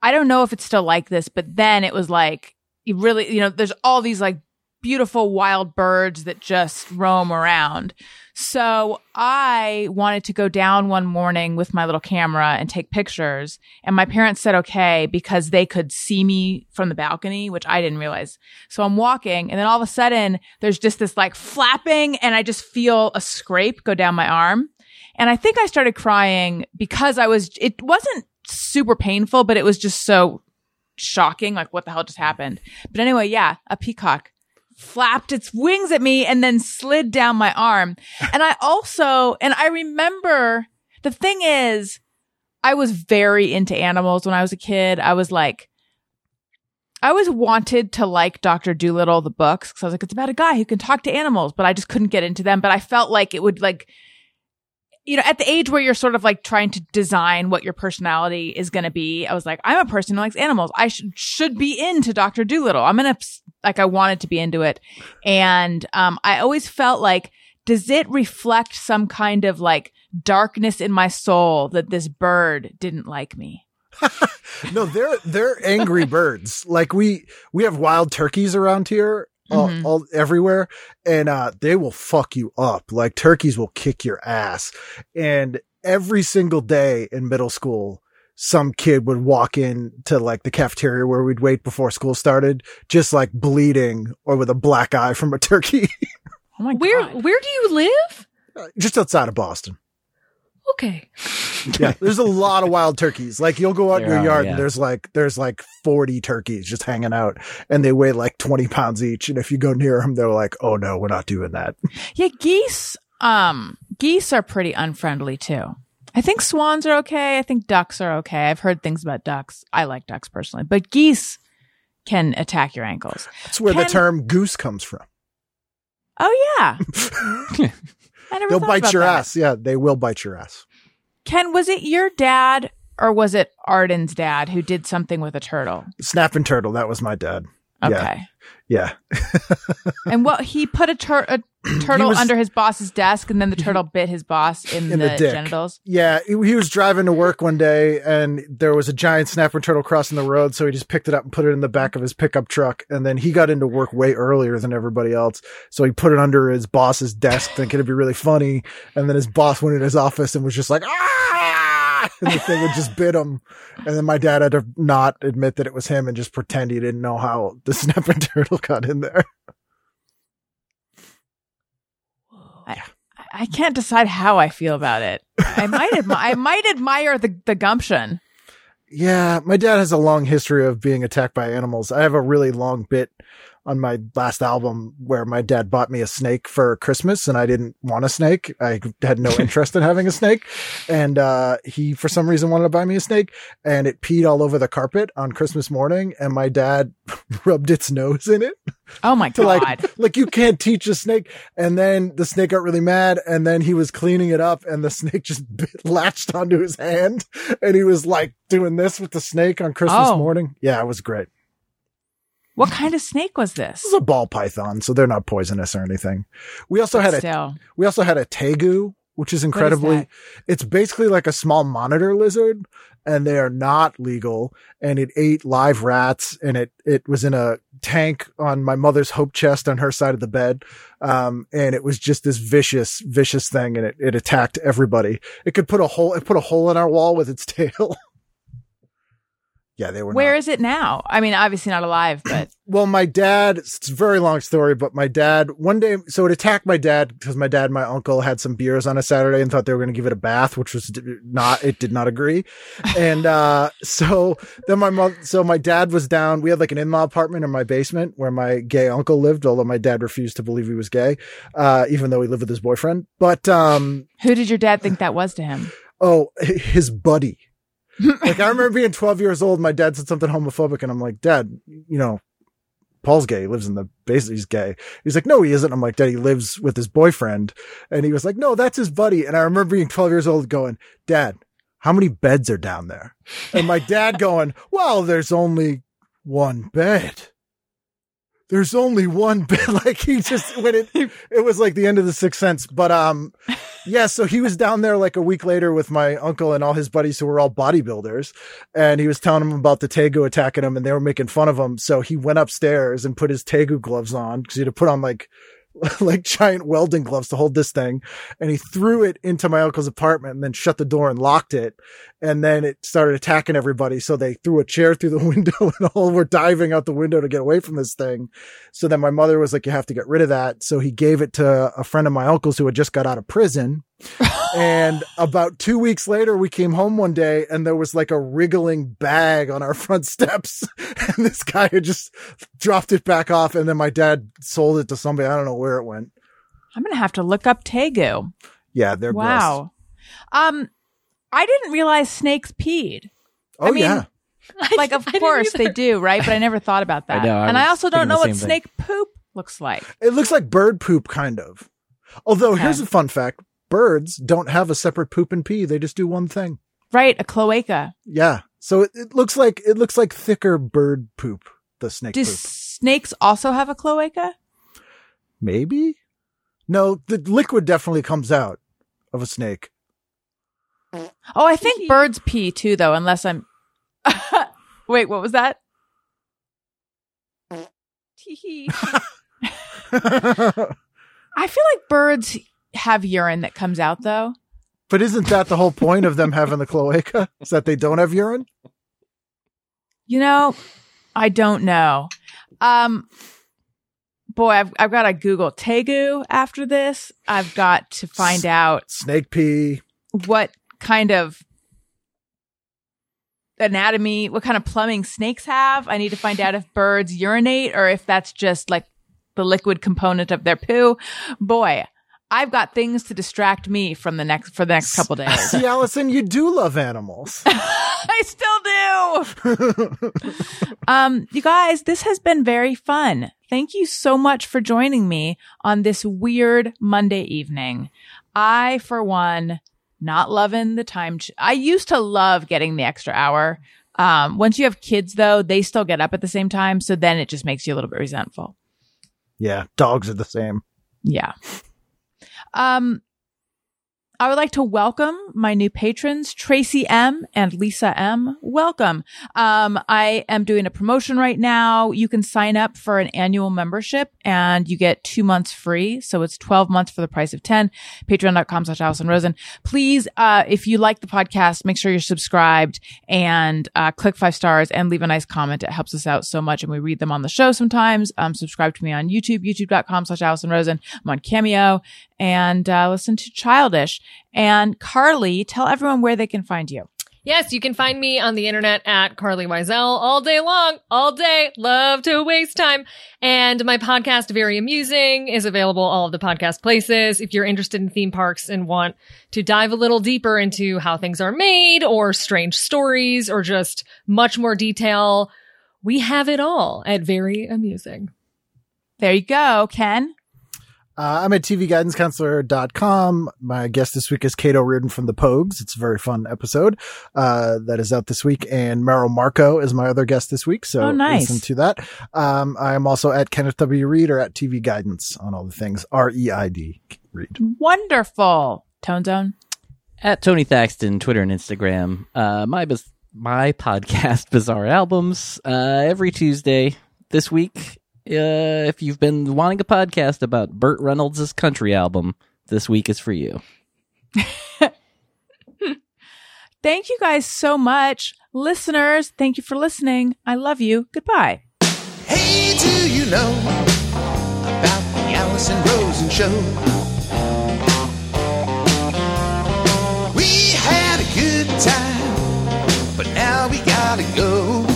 I don't know if it's still like this, but then it was like you really, you know, there's all these like beautiful wild birds that just roam around. So I wanted to go down one morning with my little camera and take pictures. And my parents said, okay, because they could see me from the balcony, which I didn't realize. So I'm walking and then all of a sudden there's just this like flapping and I just feel a scrape go down my arm. And I think I started crying because I was, it wasn't super painful, but it was just so shocking. Like what the hell just happened? But anyway, yeah, a peacock flapped its wings at me and then slid down my arm. And I also, and I remember the thing is, I was very into animals when I was a kid. I was like, I always wanted to like Dr. Dolittle, the books, because I was like, it's about a guy who can talk to animals, but I just couldn't get into them. But I felt like it would like, you know, at the age where you're sort of like trying to design what your personality is going to be, I was like, I'm a person who likes animals. I should, should be into Dr. Dolittle. I'm going to, like, I wanted to be into it. And, um, I always felt like, does it reflect some kind of like darkness in my soul that this bird didn't like me? no, they're they're angry birds. Like we we have wild turkeys around here, all, Mhm. all everywhere, and uh, they will fuck you up. Like turkeys will kick your ass. And every single day in middle school, some kid would walk in to like the cafeteria where we'd wait before school started, just like bleeding or with a black eye from a turkey, Oh my Where God. where do you live? just outside of Boston. Okay. Yeah, there's a lot of wild turkeys. Like you'll go out in There your are, yard yeah. and there's like there's like 40 turkeys just hanging out and they weigh like 20 pounds each and if you go near them they're like, "Oh no, we're not doing that." Yeah, geese, um, geese are pretty unfriendly too. I think swans are okay. I think ducks are okay. I've heard things about ducks. I like ducks personally, but geese can attack your ankles. That's where the term goose comes from. Oh yeah. I never They'll bite your that. ass. Yeah, they will bite your ass. Ken, was it your dad or was it Arden's dad who did something with a turtle? Snapping turtle, that was my dad. Okay. Yeah. and what he put a, tur- a turtle was- under his boss's desk and then the turtle bit his boss in, In the, the genitals. Yeah, he he was driving to work one day and there was a giant snapper turtle crossing the road, so he just picked it up and put it in the back of his pickup truck. And then he got into work way earlier than everybody else, so he put it under his boss's desk, thinking it'd be really funny. And then his boss went in his office and was just like, "Ah!" and the thing had just bit him. And then my dad had to not admit that it was him and just pretend he didn't know how the snapper turtle got in there. I can't decide how I feel about it. I might admi- I might admire the, the gumption. Yeah, my dad has a long history of being attacked by animals. I have a really long bit on my last album where my dad bought me a snake for Christmas and I didn't want a snake. I had no interest in having a snake. And, uh, he for some reason wanted to buy me a snake and it peed all over the carpet on Christmas morning and my dad rubbed its nose in it Oh my god. like, like you can't teach a snake. And then the snake got really mad and then he was cleaning it up and the snake just bit, latched onto his hand and he was like doing this with the snake on Christmas Oh. morning. Yeah, it was great. What kind of snake was this? This is a ball python, so they're not poisonous or anything. We also had a, we also had a tegu, which is incredibly, that? it's basically like a small monitor lizard and they are not legal and it ate live rats and it, it was in a tank on my mother's hope chest on her side of the bed. Um, and it was just this vicious, vicious thing and it, it attacked everybody. It could put a hole, it put a hole in our wall with its tail. Yeah, they were Where not- is it now? I mean, obviously not alive, but well, my dad, it's a very long story, but my dad, one day, so it attacked my dad because my dad and my uncle had some beers on a Saturday and thought they were going to give it a bath, which was not, it did not agree. And, uh, so then my mom, so my dad was down. We had like an in-law apartment in my basement where my gay uncle lived, although my dad refused to believe he was gay, uh, even though he lived with his boyfriend. But, um, who did your dad think that was to him? oh, his buddy. Like I remember being 12 years old. My dad said something homophobic and I'm like, dad, you know, Paul's gay. He lives in the basement. He's gay. He's like, no, he isn't. I'm like, dad, he lives with his boyfriend. And he was like, no, that's his buddy. And I remember being 12 years old going, dad, how many beds are down there? And my dad going, well, there's only one bed. There's only one bit. like he just, when it, it was like the end of the sixth sense. But, um, yeah, so he was down there like a week later with my uncle and all his buddies who were all bodybuilders. And he was telling them about the Tegu attacking him and they were making fun of him. So he went upstairs and put his Tegu gloves on because he had to put on like, like giant welding gloves to hold this thing. And he threw it into my uncle's apartment and then shut the door and locked it. And then it started attacking everybody. So they threw a chair through the window and all were diving out the window to get away from this thing. So then my mother was like, you have to get rid of that. So he gave it to a friend of my uncle's who had just got out of prison. and about two weeks later, we came home one day and there was like a wriggling bag on our front steps. and this guy had just dropped it back off. And then my dad sold it to somebody. I don't know where it went. I'm gonna have to look up Tegu. Yeah, they're gross. Wow. Um, I didn't realize snakes peed. Oh, I mean, yeah. Like, of course they do, right? But I never thought about that. I know, I and I also don't know what same thing. snake poop looks like. It looks like bird poop, kind of. Although, here's a fun fact birds don't have a separate poop and pee, they just do one thing. Right, a cloaca. Yeah. So it, it looks like it looks like thicker bird poop, the snake Do poop. snakes also have a cloaca? Maybe? No, the liquid definitely comes out of a snake. Oh, I think birds pee too, though, unless I'm. Wait, what was that? Tee-hee. I feel like birds have urine that comes out, though. But isn't that the whole point of them having the cloaca? Is that they don't have urine? You know, I don't know. Um, boy, I've I've got to Google Tegu after this. I've got to find out Snake pee. what kind of anatomy, what kind of plumbing snakes have. I need to find out if birds urinate or if that's just like the liquid component of their poo. Boy, I've got things to distract me from the next for the next couple days. See, Alison, you do love animals. I still do. um, you guys, this has been very fun. Thank you so much for joining me on this weird Monday evening. I, for one, not loving the time. Ch- I used to love getting the extra hour. Um, once you have kids though, they still get up at the same time. So then it just makes you a little bit resentful. yeah, dogs are the same. Yeah. Um, I would like to welcome my new patrons, Tracy M and Lisa M. Welcome. Um, I am doing a promotion right now. You can sign up for an annual membership and you get two months free. So it's 12 months for the price of 10. Patreon.com slash Alison Rosen. Please, uh, if you like the podcast, make sure you're subscribed and, uh, click five stars and leave a nice comment. It helps us out so much and we read them on the show sometimes. Um, subscribe to me on YouTube, youtube.com slash Alison Rosen. I'm on Cameo and, uh, listen to Childish. And Carlye, tell everyone where they can find you. Yes, you can find me on the internet at Carlye Wisel all day long, all day. Love to waste time. And my podcast, Very Amusing, is available all of the podcast places. If you're interested in theme parks and want to dive a little deeper into how things are made or strange stories or just much more detail, we have it all at Very Amusing. There you go, Ken. Uh, I'm at tvguidancecounselor.com. My guest this week is Cait O'Riordan from the Pogues. It's a very fun episode uh, that is out this week. And Merrill Markoe is my other guest this week. So Oh, nice. listen to that. Um, I am also at Kenneth W. Reid or at TV Guidance on all the things. R E I D Reid. Wonderful. Tone Zone. at Tony Thaxton, Twitter and Instagram. Uh, my biz- my podcast, Bizarre Albums, uh, every Tuesday this week. Uh, if you've been wanting a podcast about Burt Reynolds' country album, this week is for you. Thank you guys so much. Listeners, thank you for listening. I love you. Goodbye. Hey, do you know about the Alison Rosen show? We had a good time, but now we gotta go.